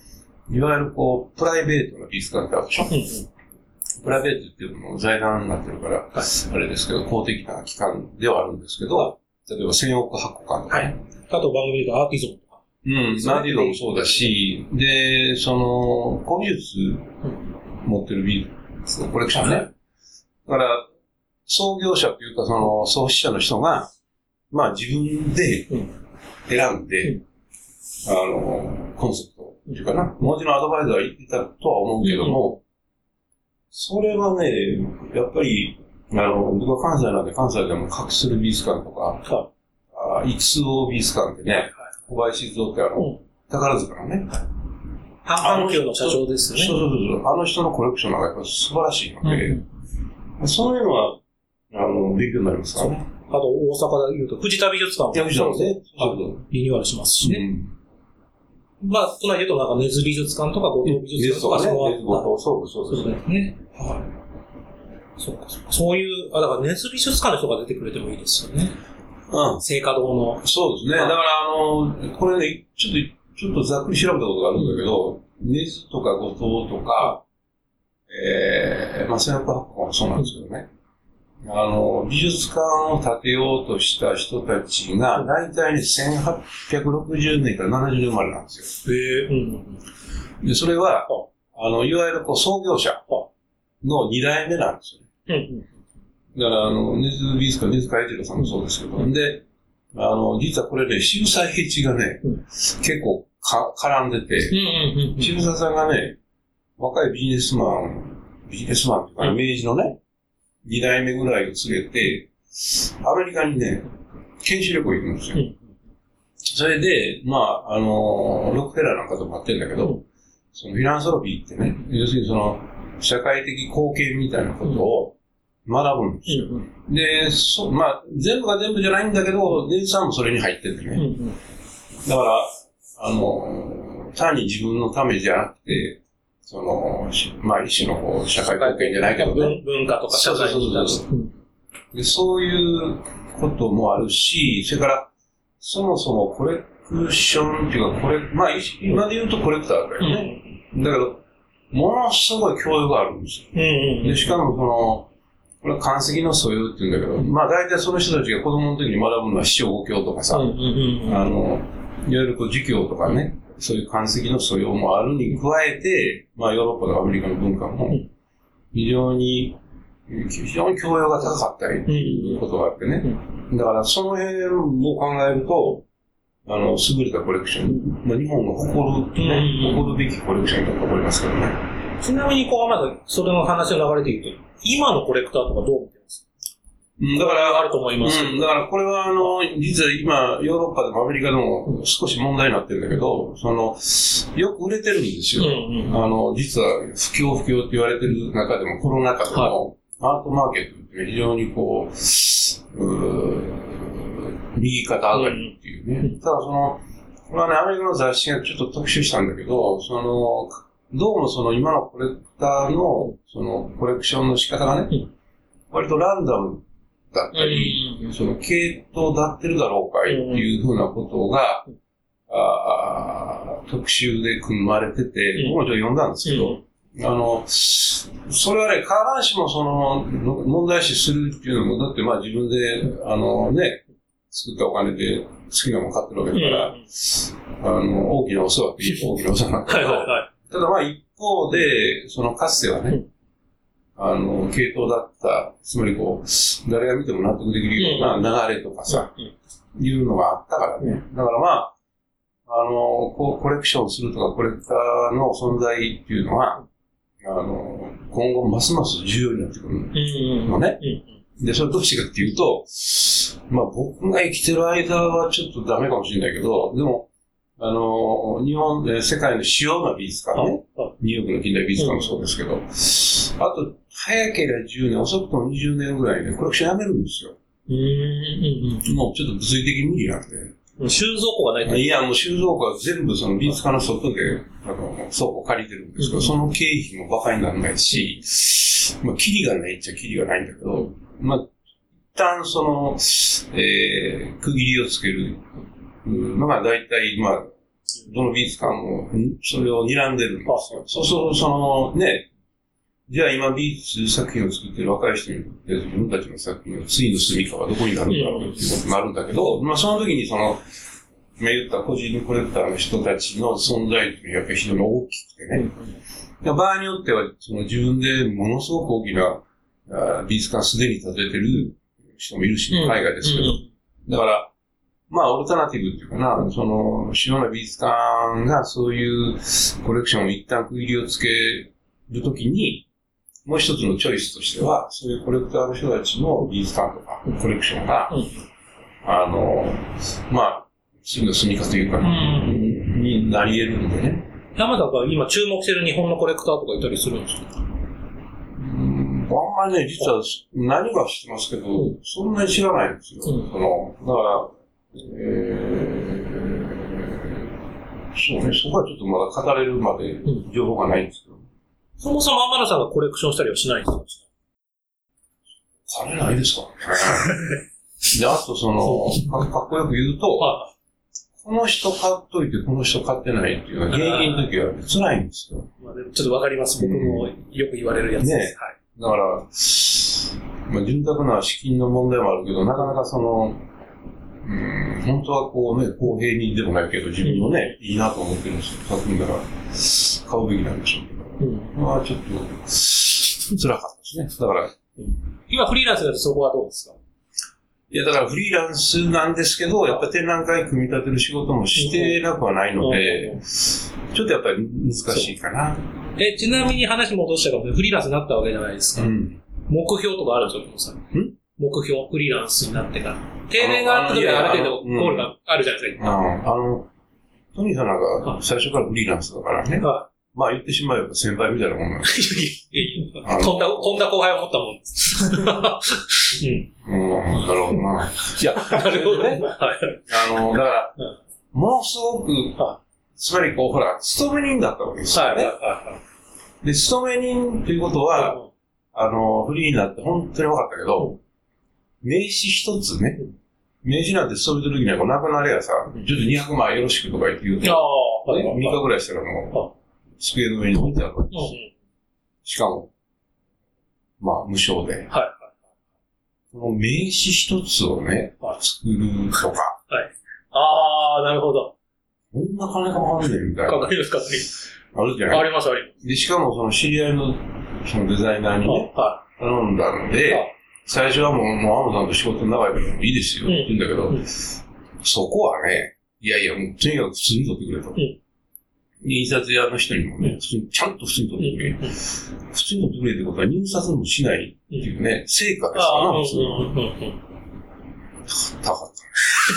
いわゆるこう、プライベートな美術館ってあるでしょ？うんうん。プライベートっていうのも財団になってるから、あれですけど、公的な機関ではあるんですけど、例えば千億箱館とか、はい。あと番組で言うとアーティゾン。うん、ナーディドもそうだし、で、その、古美術持ってる美術のコレクションね。だから、創業者というか、その、創始者の人が、まあ自分でうん。選んで、うあの、コンセプトっていうかな、もちろんアドバイザーはいたとは思うけども、それはね、やっぱり、あの、僕は関西なんで関西でも隠する美術館とか、はあ XO 美術館ってね、小林静雄ってあの、うん宝塚のね、半々球の社長ですそうよね。そうそうそう、あの人のコレクションなんかやっぱ素晴らしいので、うんそういうのは、あの、勉強になりますからね。あと大阪で言うと藤田美術館もね、はいリニューアルしますしね。うんまあ、隣で言うとなんか根津美術館とか後藤美術館とかね、そのねそうそうそそううですね。はい。そうか、そうか。そういう、あ、だから根津美術館の人が出てくれてもいいですよね。うん。聖火堂の。そうですね。だから、あの、これね、ちょっと、ちょっとざっくり調べたことがあるんだけど、根津とか後藤とか、えー、まあ、千億八個もそうなんですけどね。あの、美術館を建てようとした人たちが、大体ね、1860年から70年生まれなんですよ。へえうんうんで、それは、あの、いわゆるこう創業者の二代目なんですよね。だから、あの、根津美術館、根津海一郎さんもそうですけど、で、あの、実はこれね、渋沢栄一がね、うん。結構か絡んでて。渋沢さんがね、若いビジネスマン、ビジネスマンとか、うん。明治のね、二代目ぐらいを連れて、アメリカにね、研修旅行行くんですよ。うん。それで、まあ、あの、ロックフェラーなんかともあってんだけど、うん。そのフィランソロピーってね、要するにその、社会的貢献みたいなことを学ぶんですよ。うんで、そまあ、全部が全部じゃないんだけど、デイジさんもそれに入っててね。うんうん。だから、あの、単に自分のためじゃなくて、その、しまあ、一種のこう社会貢献じゃないけどね。文文化とか社会に対して。うんでそういうこともあるし、それから、そもそもコレクションっていうか、これ、まあ、一今で言うとコレクターだよね。だけど、ものすごい教養があるんですよ。うんうんで、しかもその、これは漢石の素養って言うんだけど、まあ大体その人たちが子供の時に学ぶのは四章五経とかさ、あの、いわゆるこう儒教とかね、そういう漢石の素養もあるに加えて、まあヨーロッパとかアメリカの文化もうん。非常に、非常に教養が高かったりっていうことがあってね。だからその辺も考えると、あの、優れたコレクション、まあ、日本が誇る、ね、うん。誇るべきコレクションだと思いますけどね。ちなみに、こう、まず、それの話の流れで言うと、今のコレクターとかどう見てます？うんだか、らら、あると思いますけど。うん、だからこれはあの、実は今、ヨーロッパでもアメリカでも少し問題になってるんだけど、その、よく売れてるんですよ。うんうんあの、実は不況不況って言われてる中でも、コロナ禍でも、アートマーケットって非常にこう、うー右肩上がりっていうね。うんただその、これはね、アメリカの雑誌がちょっと特集したんだけど、その、どうもその今のコレクターの、そのコレクションの仕方がね、うん。割とランダムだったり、うん。その系統だってるだろうかいっていうふうなことが、うん。あー特集で組まれてて、うん。僕もちょっと読んだんですけど、うん。あの、それはね、必ずしもその、問題視するっていうのも、だってまあ自分で、あのね、作ったお金で好きなもの買ってるわけだから、あの、大きなお世話って大きなお世話なんだけど、はいはいはい。ただまあ一方で、そのかつてはね、あの、系統だった、つまりこう、誰が見ても納得できるような流れとかさ、いうのがあったからね。だからまあ、あの、こうコレクションするとか、コレクターの存在っていうのは、あの、今後ますます重要になってくるのね。うん。で、それどうしてかっていうと、まあ僕が生きてる間はちょっとダメかもしれないけど、でも、あの、日本、えー世界の主要な美術館ね、はニューヨークの近代美術館もそうですけど、あと、早ければ10年、遅くとも20年ぐらいでコレクションやめるんですよ。うんうんもうちょっと物理的に無理なんで。うん。収蔵庫がないと。いや、もう収蔵庫は全部その美術館の外で、あの、倉庫借りてるんですけど、うんその経費も馬鹿にならないし、まあ、キリがないっちゃキリがないんだけど、まあ、一旦その、えー、区切りをつけるのが大体、まあ、どの美術館も、ん。それを睨んでるんですよ。そうそう、その、ね、じゃあ今美術作品を作ってる若い人にとって自分たちの作品の次の住みかはどこになるんだろうっていうことになるんだけど、まあその時にその、今言った個人コレクターの人たちの存在っていうのはやっぱり非常に大きくてね。場合によっては、その自分でものすごく大きなあ美術館すでに建ててる人もいるし、うん海外ですけど。だから、まあ、オルタナティブっていうかな、その、主要な美術館がそういうコレクションを一旦区切りをつけるときに、もう一つのチョイスとしては、そういうコレクターの人たちの美術館とかコレクションが、うんあの、まあ、次の住みかというか、んになり得るんでね。山田が今注目してる日本のコレクターとかいたりするんですか？うんあんまりね、実は何が知ってますけど、そんなに知らないんですよ。うんその、だから、えー、そうね、そこはちょっとまだ語れるまでうん情報がないんですけど、そもそも天野さんがコレクションしたりはしないんですか？金ないですか？で、あとその、かかっこよく言うと、はこの人買っといてこの人買ってないっていうのは、現役の時は辛いんですよ。い。まあ、でもちょっとわかります。僕もよく言われるやつです。ねはい。だから、まあ、潤沢な資金の問題もあるけど、なかなかその、うん、本当はこうね、公平にでもないけど、自分のね、いいなと思ってる作品だから、買うべきなんでしょうけど、うん、まあちょっと、辛かったですね。だから、今フリーランスだとそこはどうですか？いや、だからフリーランスなんですけど、やっぱ展覧会組み立てる仕事もしてなくはないので、ちょっとやっぱり難しいかな。え、ちなみに話戻したかも、フリーランスになったわけじゃないですか。うん。目標とかあるんですか、このさん？ん目標、フリーランスになってから。定年があった時はある程度ゴールがあるじゃないですか。ああの、トニーさんなんか最初からフリーランスだからね。はまあ言ってしまえば先輩みたいなもんなんです い。こんな、こんな後輩を持ったもんです。うん。うん、なるほどな。いや、なるほどね。ね。はい。あの、だからうん、ものすごくは、つまりこう、ほら、勤め人だったわけですよはい。ね。はで、勤め人ということはあの、フリーになって本当に分かったけど、名刺一つね、名刺なんて勤めてる時にはこうなくなれやさ、ちょっと200万よろしくとか言って言うと、あ、はい。3日ぐらいしたらもう、机の上に置いてあるわけです。うんしかも、まあ、無償で。はい。この名刺一つをねはい、作るとか、ああ、なるほど。こんな金かかんねんみたいな。かかります、かかります。あるじゃない？あります、ありで、しかもその知り合いのそのデザイナーにね、ま頼んだので、最初はもう、もうアマゾンと仕事長いからもういいですよって言うんだけど、うんそこはね、いやいや、もうとにかく普通に撮ってくれと。んで印刷屋の人にもね、普通にちゃんと普通に撮ってくれ。うん普通に撮ってくれってことは入札もしないっていうね、成果ですから普通に。うんうんうん。高かった。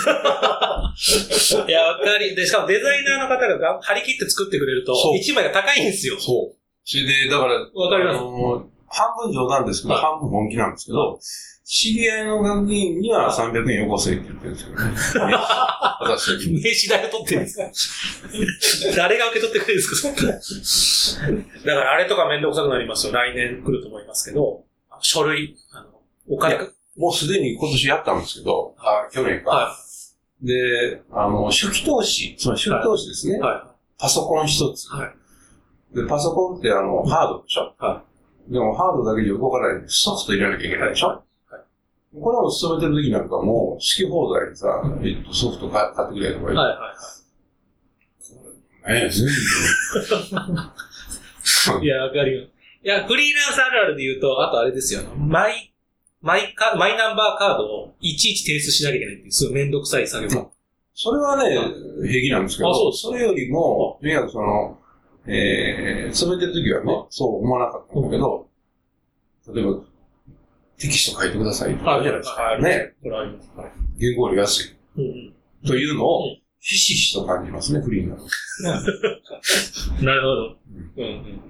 いや、わかり、で、しかもデザイナーの方がが張り切って作ってくれると一枚が高いんですよ。そう。それで、だから、わかりますあの半分冗談ですけど、はい半分本気なんですけど、知り合いの学院には300円よこせって言ってるんですよね。私 は名刺代を取ってるんですか？誰が受け取ってくれるんですか？だからあれとかめんどくさくなりますよ。来年来ると思いますけど、書類、あのお金もうすでに今年やったんですけど、あ去年か。はで、あの、初期投資、つまり初期投資ですね。い。はパソコン一つ。はいで、パソコンってあの、ハードでしょ？はでもハードだけじゃ動かないんで、ソフト入れなきゃいけないでしょ？これを勤めてる時なんかもう、好き放題にさ、えっと、ソフト買買ってくれとか言って、はいはいえ全部。いや、わかるよ。いや、フリーランスあるあるで言うと、あとあれですよ。マイ、マイカ、マイナンバーカードをいちいち提出しなきゃいけないっていう、すごいめんどくさい作業が。それはね、平気なんですけど、あそうそれよりも、とにかくその、えー、勤めてる時はね、そう思わなかったんだけど、例えば、テキスト書いてくださいとかあるじゃないですか。ね。これあります。はい。原稿料安い。うんうんというのをうん、ひしひしと感じますね、フリーなの。なるほど。うんうん。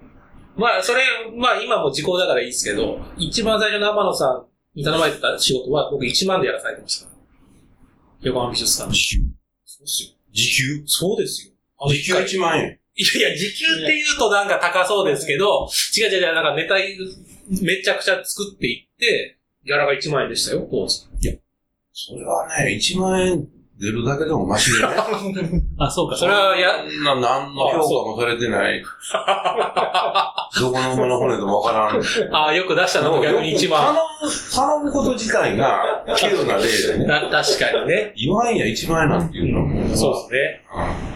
まあ、それ、まあ今も時効だからいいですけど、一番最初の天野さんに頼まれてた仕事は僕1万でやらされてました。横浜美術館。時給？そうですよ。時給？そうですよ。時給1万円。いやいや、時給って言うとなんか高そうですけど、違う違う違う、なんかネタめちゃくちゃ作っていって、ギャラが1万円でしたよ、当時。それはね、1万円出るだけでもマシでね。あ、そうか、それは、や、な、何の評価もされてない。どこの馬の骨ともわからん。あよく出したのも逆に1万。頼む、頼むこと自体が、稀有な例でね。な確かにね。言わんや1万円なんていうのはもう。そうですね。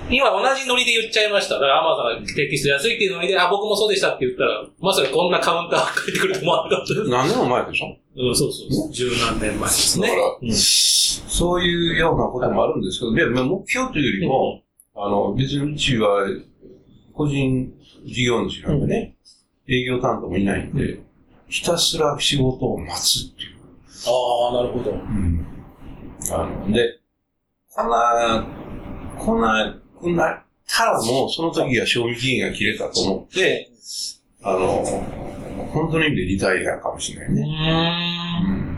今同じノリで言っちゃいました。だからアマゾンがテキスト安いっていうノリで、あ、僕もそうでしたって言ったら、まさかこんなカウンター返ってくると思わなかった。うん何年も前でしょ？うん、そうそうそう。十何年前ですね。だからうんそういうようなこともあるんですけど、で、目標というよりも、あの、別にうちは個人事業主なんでね、営業担当もいないんで、ひたすら仕事を待つっていう。ああ、なるほど。あの、で、こんな、こんな、な、たらもうその時が賞味期限が切れたと思って、あの、本当の意味でリタイアかもしれないうね。うん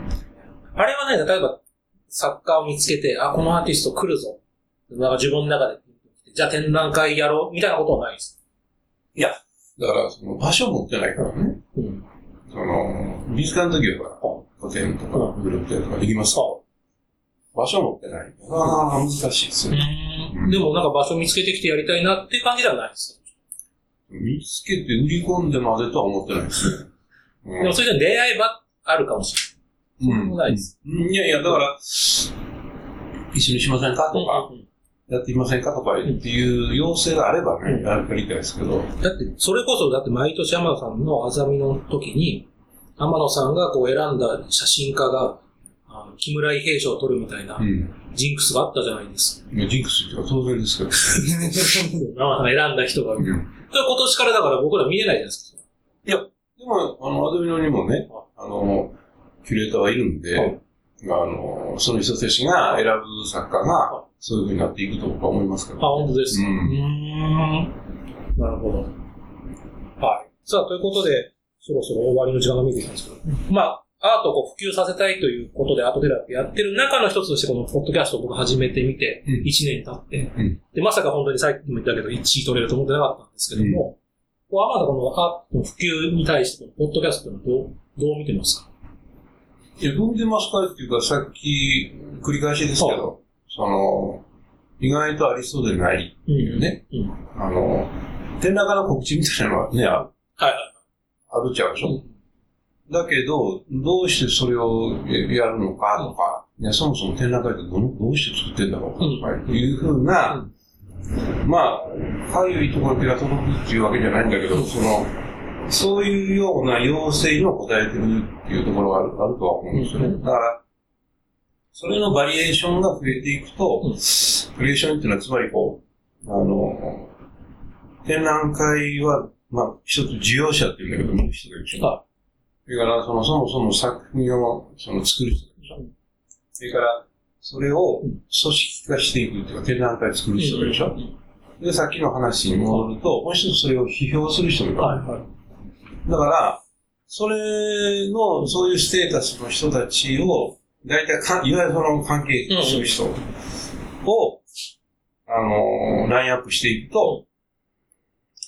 あれはね、例えば、作家を見つけて、あ、このアーティスト来るぞ。なんか自分の中で、じゃあ展覧会やろうみたいなことはないです。だから、その場所持ってないからね。うん。その、美術館の時は個展とかグループ展とかできますか場所持ってない。ああ、難しいですよ。うんでもなんか場所見つけてきてやりたいなっていう感じではないです。見つけて売り込んでまでとは思ってないですね。う んでもそれじゃ出会いばあるかもしれない。うんないです。いやいや、だから、一緒にしませんかとか、うんやってみませんかとかっていう要請があればね、うんやりたいですけど、だって、それこそ、だって毎年天野さんのあざみの時に、天野さんがこう選んだ写真家が、あの木村伊兵賞を取るみたいなうん。ジンクスがあったじゃないですか。ジンクスっていうか当然ですけど。天野さんが選んだ人が。うん今年からだから僕ら見れないじゃないですか。でも、あの、アドビノにもね、あの、キュレーターはいるんで、はいあの、その人たちが選ぶ作家が、そういうふうになっていくと僕は思いますけあ、ど。本当ですか。ううんーん。なるほど。はい。さあ、ということで、そろそろ終わりの時間が見えてきたんですけど、まあ、アートをこう普及させたいということでアートテラピーやってる中の一つとして、このポッドキャストを僕始めてみて、うん。1年経って、うん。で、まさか本当にさっきも言ったけど、1位取れると思ってなかったんですけども、こう、あまだこのアートの普及に対して、ポッドキャストのどう、どう見てますかいや、どう見てますかっていうか、さっき、繰り返しですけど、その、意外とありそうでないっていうね、うん。あの、展覧会の告知みたいなのはね、あはいはい。あるっちゃうでしょ。だけど、どうしてそれをやるのかとか、いやそもそも展覧会ってどのどうして作ってんだろうかとかいうふうな、まあ、かゆいところ手が届くっていうわけじゃないんだけど、その、そういうような要請にも応えてるっていうところがあるあるとは思うんですよね。だから、それのバリエーションが増えていくと、うん。バリエーションっていうのはつまりこう、あの、展覧会は、まあ、一つ需要者っていうんだけど、見る人がいるでしょ。はそれから、その、そもそも作品を、その、作る人でしょ。それから、それをうん組織化していくっていうか、展覧会作る人でしょ？うんで、さっきの話に戻ると、もう一つそれを批評する人がいる。はいはい。だから、それの、そういうステータスの人たちを、大体か、いわゆるその関係する人を、あの、ラインアップしていくと、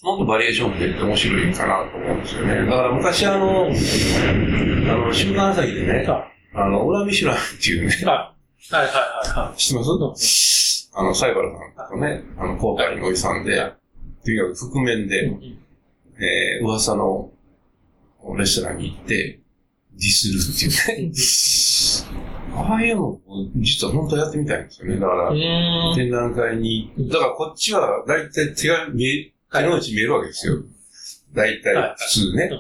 もっとバリエーション増えて面白いかなと思うんですよね。だから昔あの、あの、週刊朝日でね、はあの、オラミシュランっていうね、いはいはいはいはい。知ってますあの、サイバルさんとね、あの、交代におじさんで、とにかく覆面で、えー、噂のレストランに行って、ディスるっていうね。ああいうの、実は本当はやってみたいんですよね。だから。展覧会に、だからこっちは大体手が見え、手の内見えるわけですよ。大体はい普通ね。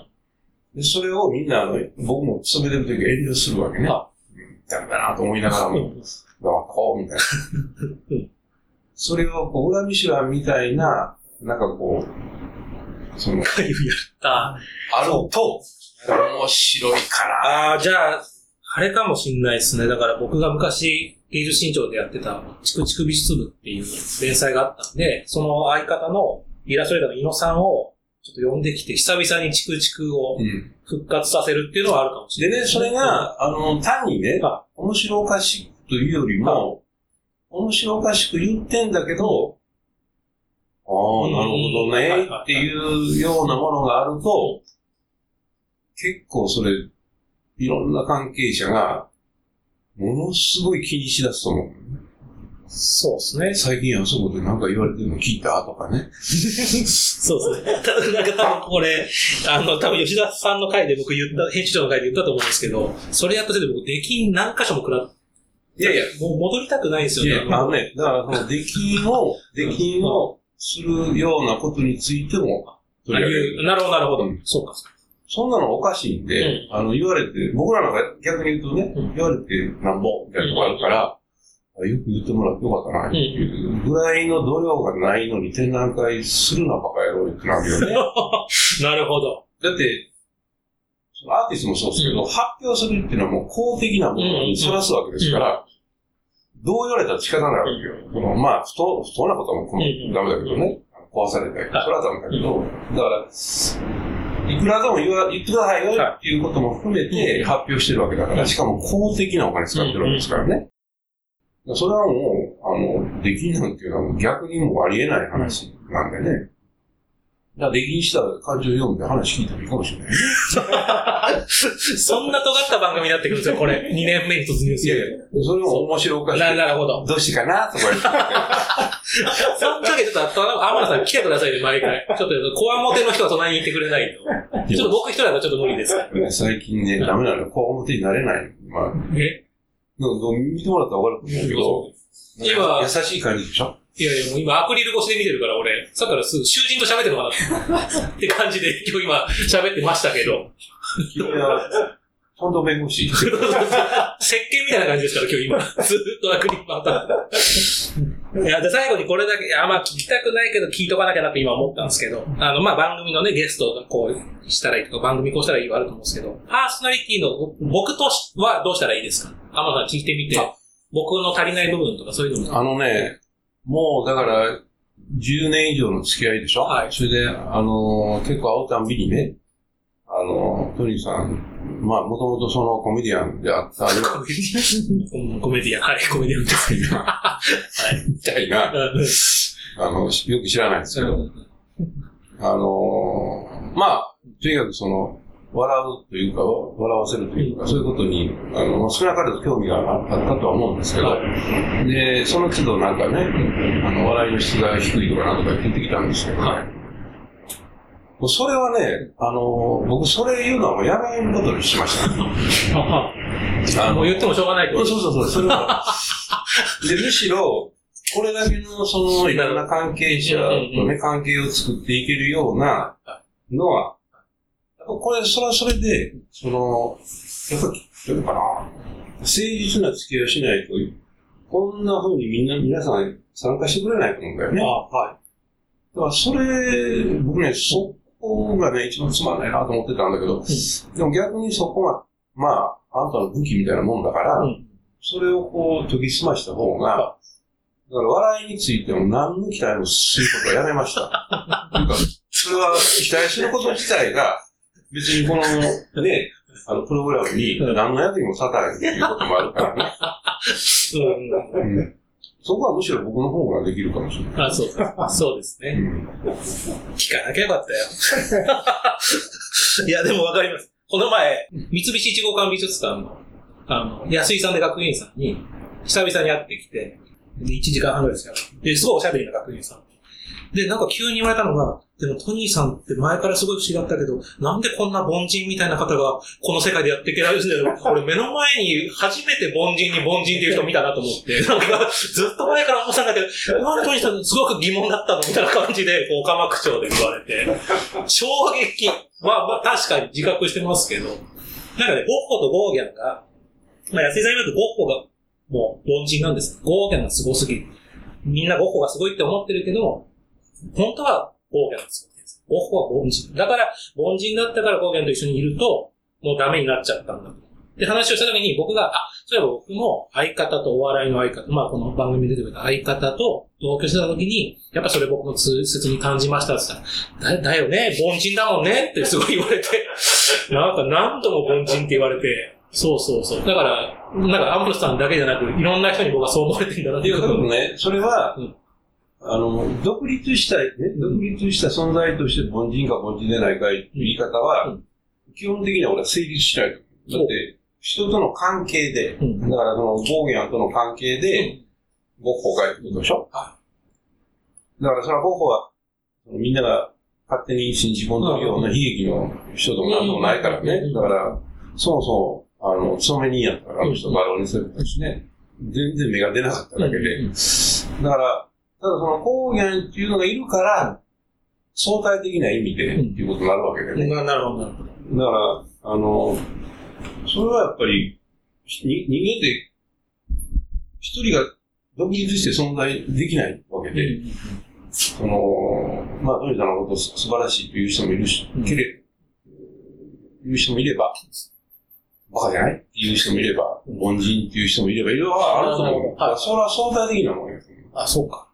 で、それをみんな、あの、僕も勤めてる時は遠慮するわけね。ダメだなと思いながらも、まあ、こう、みたいなうん。それを、こう、裏ミシュランみたいな、なんかこう、その、かゆいやった。あると、面白いかな。ああ、じゃあ、あれかもしんないですね。だから僕が昔、芸術新潮でやってた、チクチク美術部っていう連載があったんで、その相方のイラストレーターの猪野さんを、ちょっと呼んできて、久々にチクチクをうん。復活させるっていうのはあるかもしれない。でね、それが、あの、単にねは、面白おかしくというよりも、面白おかしく言ってんだけど、ああ、なるほどね、っていうようなものがあると、結構それ、いろんな関係者が、ものすごい気にしだすと思う。そうですね。最近あそこで何か言われてるの聞いたとかね。そうですね。ただ、なんか多分これ、あの、多分吉田さんの回で僕言った、編集長の回で言ったと思うんですけど、それやったせいで僕、出禁何箇所も食らっいやいや、もう戻りたくないんですよね。いや、あのね、だからその出禁を、出禁をするようなことについても取り上げる。なるほど、なるほど。うんそうか。そんなのおかしいんで、あの、言われて、僕らなんか逆に言うとね、うん言われてなんぼみたいなとこあるから、あよく言ってもらってよかったな、っていうぐらいの度量がないのに展覧会するなバカ野郎ってなるよね。なるほど。だって、そのアーティストもそうですけど、うん。発表するっていうのはもう公的なものにさらすわけですから、どう言われたら仕方ないわけよ。このまあ、不当、不当なことはもうダメだけどね。壊されたり、そはい。れはダメだけど、だから、いくらでも言わ言ってくださいよっていうことも含めて発表してるわけだから、しかも公的なお金使ってるわけですからね。それはもう、あの、出禁なんていうのは逆にもうありえない話なんでね。だから出禁したら感情読んで話聞いてもいいかもしれない。そんな尖った番組になってくるんですよ、これ。2年目に突入すいやいる。や、それも面白おかしい。ななるほど。どうしてかなとか言って。その時ちょっと、天野さん来てくださいね、毎回。ちょっと、こわもての人は隣にいてくれないと。ちょっと僕一人だとちょっと無理です。最近ね、ダメなの。こう表になれない。まあ、え？見てもらったらわかると思うけど、今優しい感じでしょ？いやいや、もう今アクリル越しで見てるから、俺、さっきからすぐ囚人と喋ってるのかなって。感じで、今日今喋ってましたけど。君は、ちゃんと弁護士。石鹸みたいな感じですから、今日今。ずっとアクリルパターン。いや、で、最後にこれだけ、あ、まあ聞きたくないけど聞いとかなきゃなって今思ったんですけど、あの、まあ番組のね、ゲストがこうしたらいいとか、番組こうしたらいいはあると思うんですけど、パーソナリティの僕としはどうしたらいいですか？天野さん聞いてみてあ、僕の足りない部分とかそういうのも。あのね、もうだから、10年以上の付き合いでしょ？はいそれで、あのー結構会うたんびにね、あのートニーさん、まあ、もともとそのコメディアンであった、よコメディアン。コメディアン。はい、コメディアンです。はい。みたいな、あの、よく知らないんですけど、あのーまあ、とにかくその、笑うというか、笑わせるというか、そういうことに、あの、少なからず興味があったとは思うんですけど、で、その都度なんかね、あの、笑いの質が低いとかなんとか言ってきたんですけどね。もうそれはね、あの、僕それ言うのはもうやめることにしました。あもう言ってもしょうがないってことそうそうそう、それは。で、むしろ、これだけの、その、いろんな関係者とね、関係を作っていけるようなのは、これ、それはそれで、その、やっぱり、どうかな、誠実な付き合いをしないと、こんな風にみんな、皆さん参加してくれないと思うんだよね。あ、はい。だから、それ、僕ね、そこがね、一番つまんないなと思ってたんだけど、でも逆にそこが、まあ、あなたの武器みたいなもんだから、うんそれをこう、研ぎ澄ました方が、だから笑いについても何の期待もすることはやめました。というか、それは期待すること自体が、別にこの、ね、あの、プログラムに何の役にも立たないっていうこともあるからね。うん。うんそこはむしろ僕の方ができるかもしれない。あ、そう。そうですね。うん聞かなきゃよかったよ。いや、でもわかります。この前、三菱一号館美術館の、あの、安井さんで学芸員さんに、久々に会ってきて、で、1時間半ぐらいですよ。で、すごいおしゃべりな学芸員さん。で、なんか急に言われたのが、でもトニーさんって前からすごい不思議だったけど、なんでこんな凡人みたいな方がこの世界でやっていけないんだよ。俺目の前に初めて凡人に凡人っていう人見たなと思って、なんかずっと前から思ってたんだけど、なんでトニーさんすごく疑問だったのみたいな感じで、こう、オカマ口調で言われて、衝撃は、まあ確かに自覚してますけど、なんかね、ゴッホとゴーギャンが、まあ安井さん曰くゴッホがもう凡人なんです。ゴーギャンがすごすぎる。みんなゴッホがすごいって思ってるけど、本当はゴーギャンがすごいです。ゴッホは凡人。だから、凡人だったからゴーギャンと一緒にいると、もうダメになっちゃったんだと。で、話をした時に僕が、あ、そういえば僕も相方とお笑いの相方、まあこの番組で出てくれた相方と同居してた時に、やっぱそれ僕も痛切に感じましたって言ったら、だだよね、凡人だもんねってすごい言われて、なんか何度も凡人って言われて、そうそうそう。だから、なんかアンブロスさんだけじゃなく、いろんな人に僕はそう思われてんだなっていや、多分ね、それは、うんあの、独立した、ね、独立した存在として凡人か凡人でないかいう言い方は、うん。基本的には俺は成立しない。だって、人との関係で、うん。だからその、ゴーギャンとの関係で、ゴッホがいるでしょ？はだからそれはゴッホは、みんなが勝手に信じ込んでるような悲劇の人でもなんともないからね。うん。だから、そもそも、あの、勤め人やったから、あの人バロにするしね。全然芽が出なかっただけで。だから、ただそのゴーギャンっていうのがいるから、相対的な意味で、うんっていうことになるわけでね。ななるほど、なるほど。だから、あの、それはやっぱり、に人間って、一人が独立して存在できないわけで、その、まあ、トニーさんのことす素晴らしいという人もいるし、うんけれ、いう人もいれば、バカじゃない？っていう人もいれば、凡人っていう人もいれば、いろいろあると思う。はいそれは相対的なもんやと思う。あ、そうか。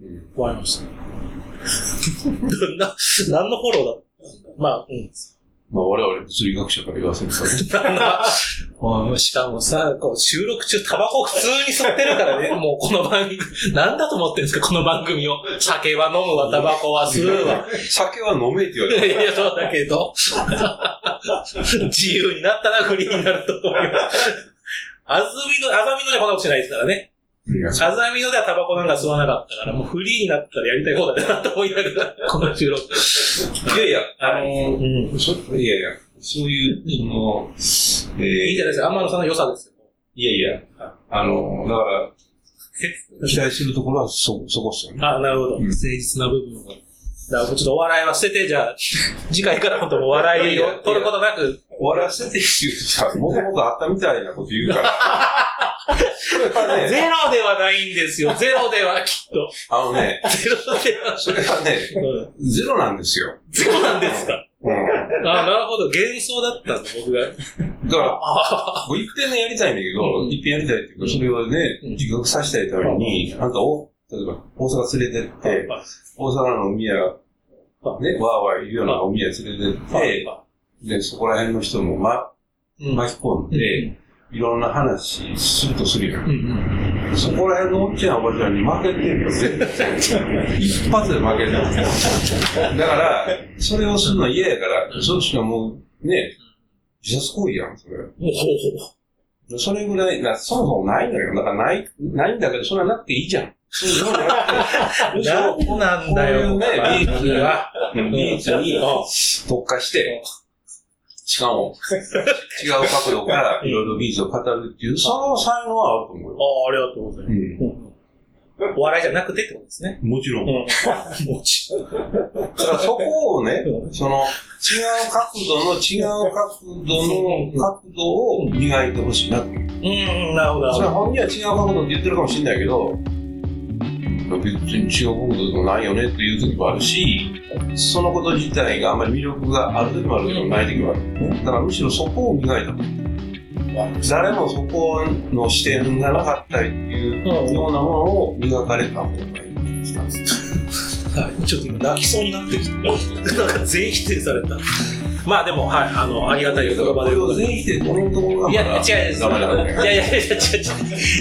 うんわかりました。な、何のフォローだ？まあ、うん。まあ、我々物理学者から言わせると、うんしかもさ、こう収録中タバコ普通に吸ってるからね、もうこの番組、なんだと思ってるんですか、この番組を。酒は飲むわ、タバコは吸うわ。酒は飲めって言わいれてやいや、そうだけど。自由になったな、フリーになると思います。あずみの、あざみのでこんなことしないですからね。る。あざみのではタバコなんか吸わなかったから、もうフリーになったらやりたい放題だなと思いながら、この収録。いやいや、あのうん。いやいや、そういう、その、えーいいじゃないですか。天野さんの良さですよ。いやいや、あのー、だから、期待するところはそ、そこっすよね。あ、なるほど。うん誠実な部分を。だからちょっとお笑いは捨てて、じゃあ、次回から本当お笑いを取ることなく、終わらせてって言うとさ、もともとあったみたいなこと言うから。ゼロではないんですよ。ゼロではきっと。あのね、ゼロでは。それはね、うんゼロなんですよ。ゼロなんですか？うん。あ、なるほど。幻想だったんだ、僕が。だから、あ僕一遍ねやりたいんだけど、うん一遍やりたいっていうか、それをね、うん自覚させたいために、あんたを、例えば、大阪連れてって、大阪の飲み屋、ね、わーわー言うような飲み屋連れてって、で、そこら辺の人も、ま、うん巻き込んで、いろんな話するとするよ。うんうんそこら辺のおっちゃんおばちゃんに負けてるよ、全然。一発で負けてる。だから、それをするのは嫌やから、そっちがもう、ね、自殺行為やん、それ。ほうほうそれぐらい、なそもそもないのよ。だからない、ないんだけど、それはなくていいじゃん。そう なんだよ、こういうね番組技術は。うん技術に特化して、しかも、違う角度からいろいろ技術を語るっていう、その才能はあると思うよ。ああ、ありがとうございます。うんお笑いじゃなくてってことですね。もちろん。うん。もちろん。だからそこをね、その、違う角度の違う角度の角度を磨いてほしいなって。うん、なるほど。それは本人は違う角度って言ってるかもしれないけど、別に違う角度でもないよねっていう時もあるし、そのこと自体があんまり魅力がある時もあるけどない時もある。だからむしろそこを磨いたと。誰もそこの視点がなかったりっていうようなものを磨かれた方がいいんですちょっと今泣きそうになってきて、なんか全否定された。まあでも、はい、あの、ありがたいお言葉で全否定このところがいや、違う違う。いやいやいや、違う違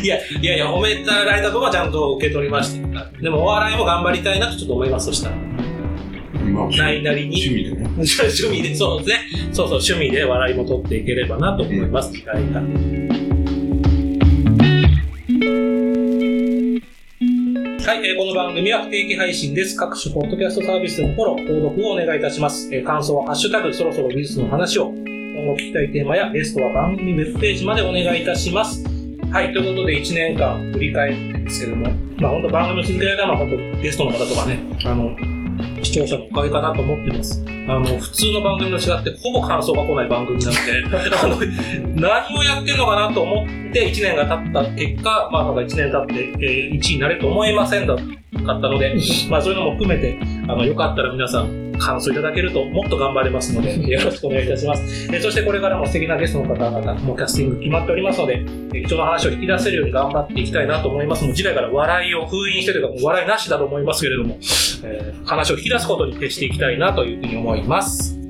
う。いや、いやいや、褒めたられた分はちゃんと受け取りました。でも、お笑いも頑張りたいなとちょっと思います、そしたら。まあないなりに。趣味でね。趣味で、そうですね。そうそう、趣味で笑いも取っていければなと思います、機会が。はい、えーこの番組は不定期配信です。各種ポッドキャストサービスでのフォロー、購読をお願いいたします。えー感想はハッシュタグ、そろそろ美術の話を、今後聞きたいテーマやゲストは番組ウェブページまでお願いいたします。はい、ということで1年間振り返ってですけども、まあ本当番組を続けられたのは本当ゲストの方とかね、あの、視聴者のおかげかなと思ってます。あの、普通の番組と違ってほぼ感想が来ない番組なので、あの、何をやってんのかなと思って1年が経った結果、まあなんか1年経って、えー1位になれると思いませんだかったので、まあそういうのも含めて、あの、よかったら皆さん、感想いただけるともっと頑張れますので、よろしくお願いいたします。えーそしてこれからも素敵なゲストの方々もキャスティング決まっておりますので、えー人の話を引き出せるように頑張っていきたいなと思います。もう次回から笑いを封印してというか、もう笑いなしだと思いますけれども、えー話を引き出すことに徹していきたいなというふうに思います。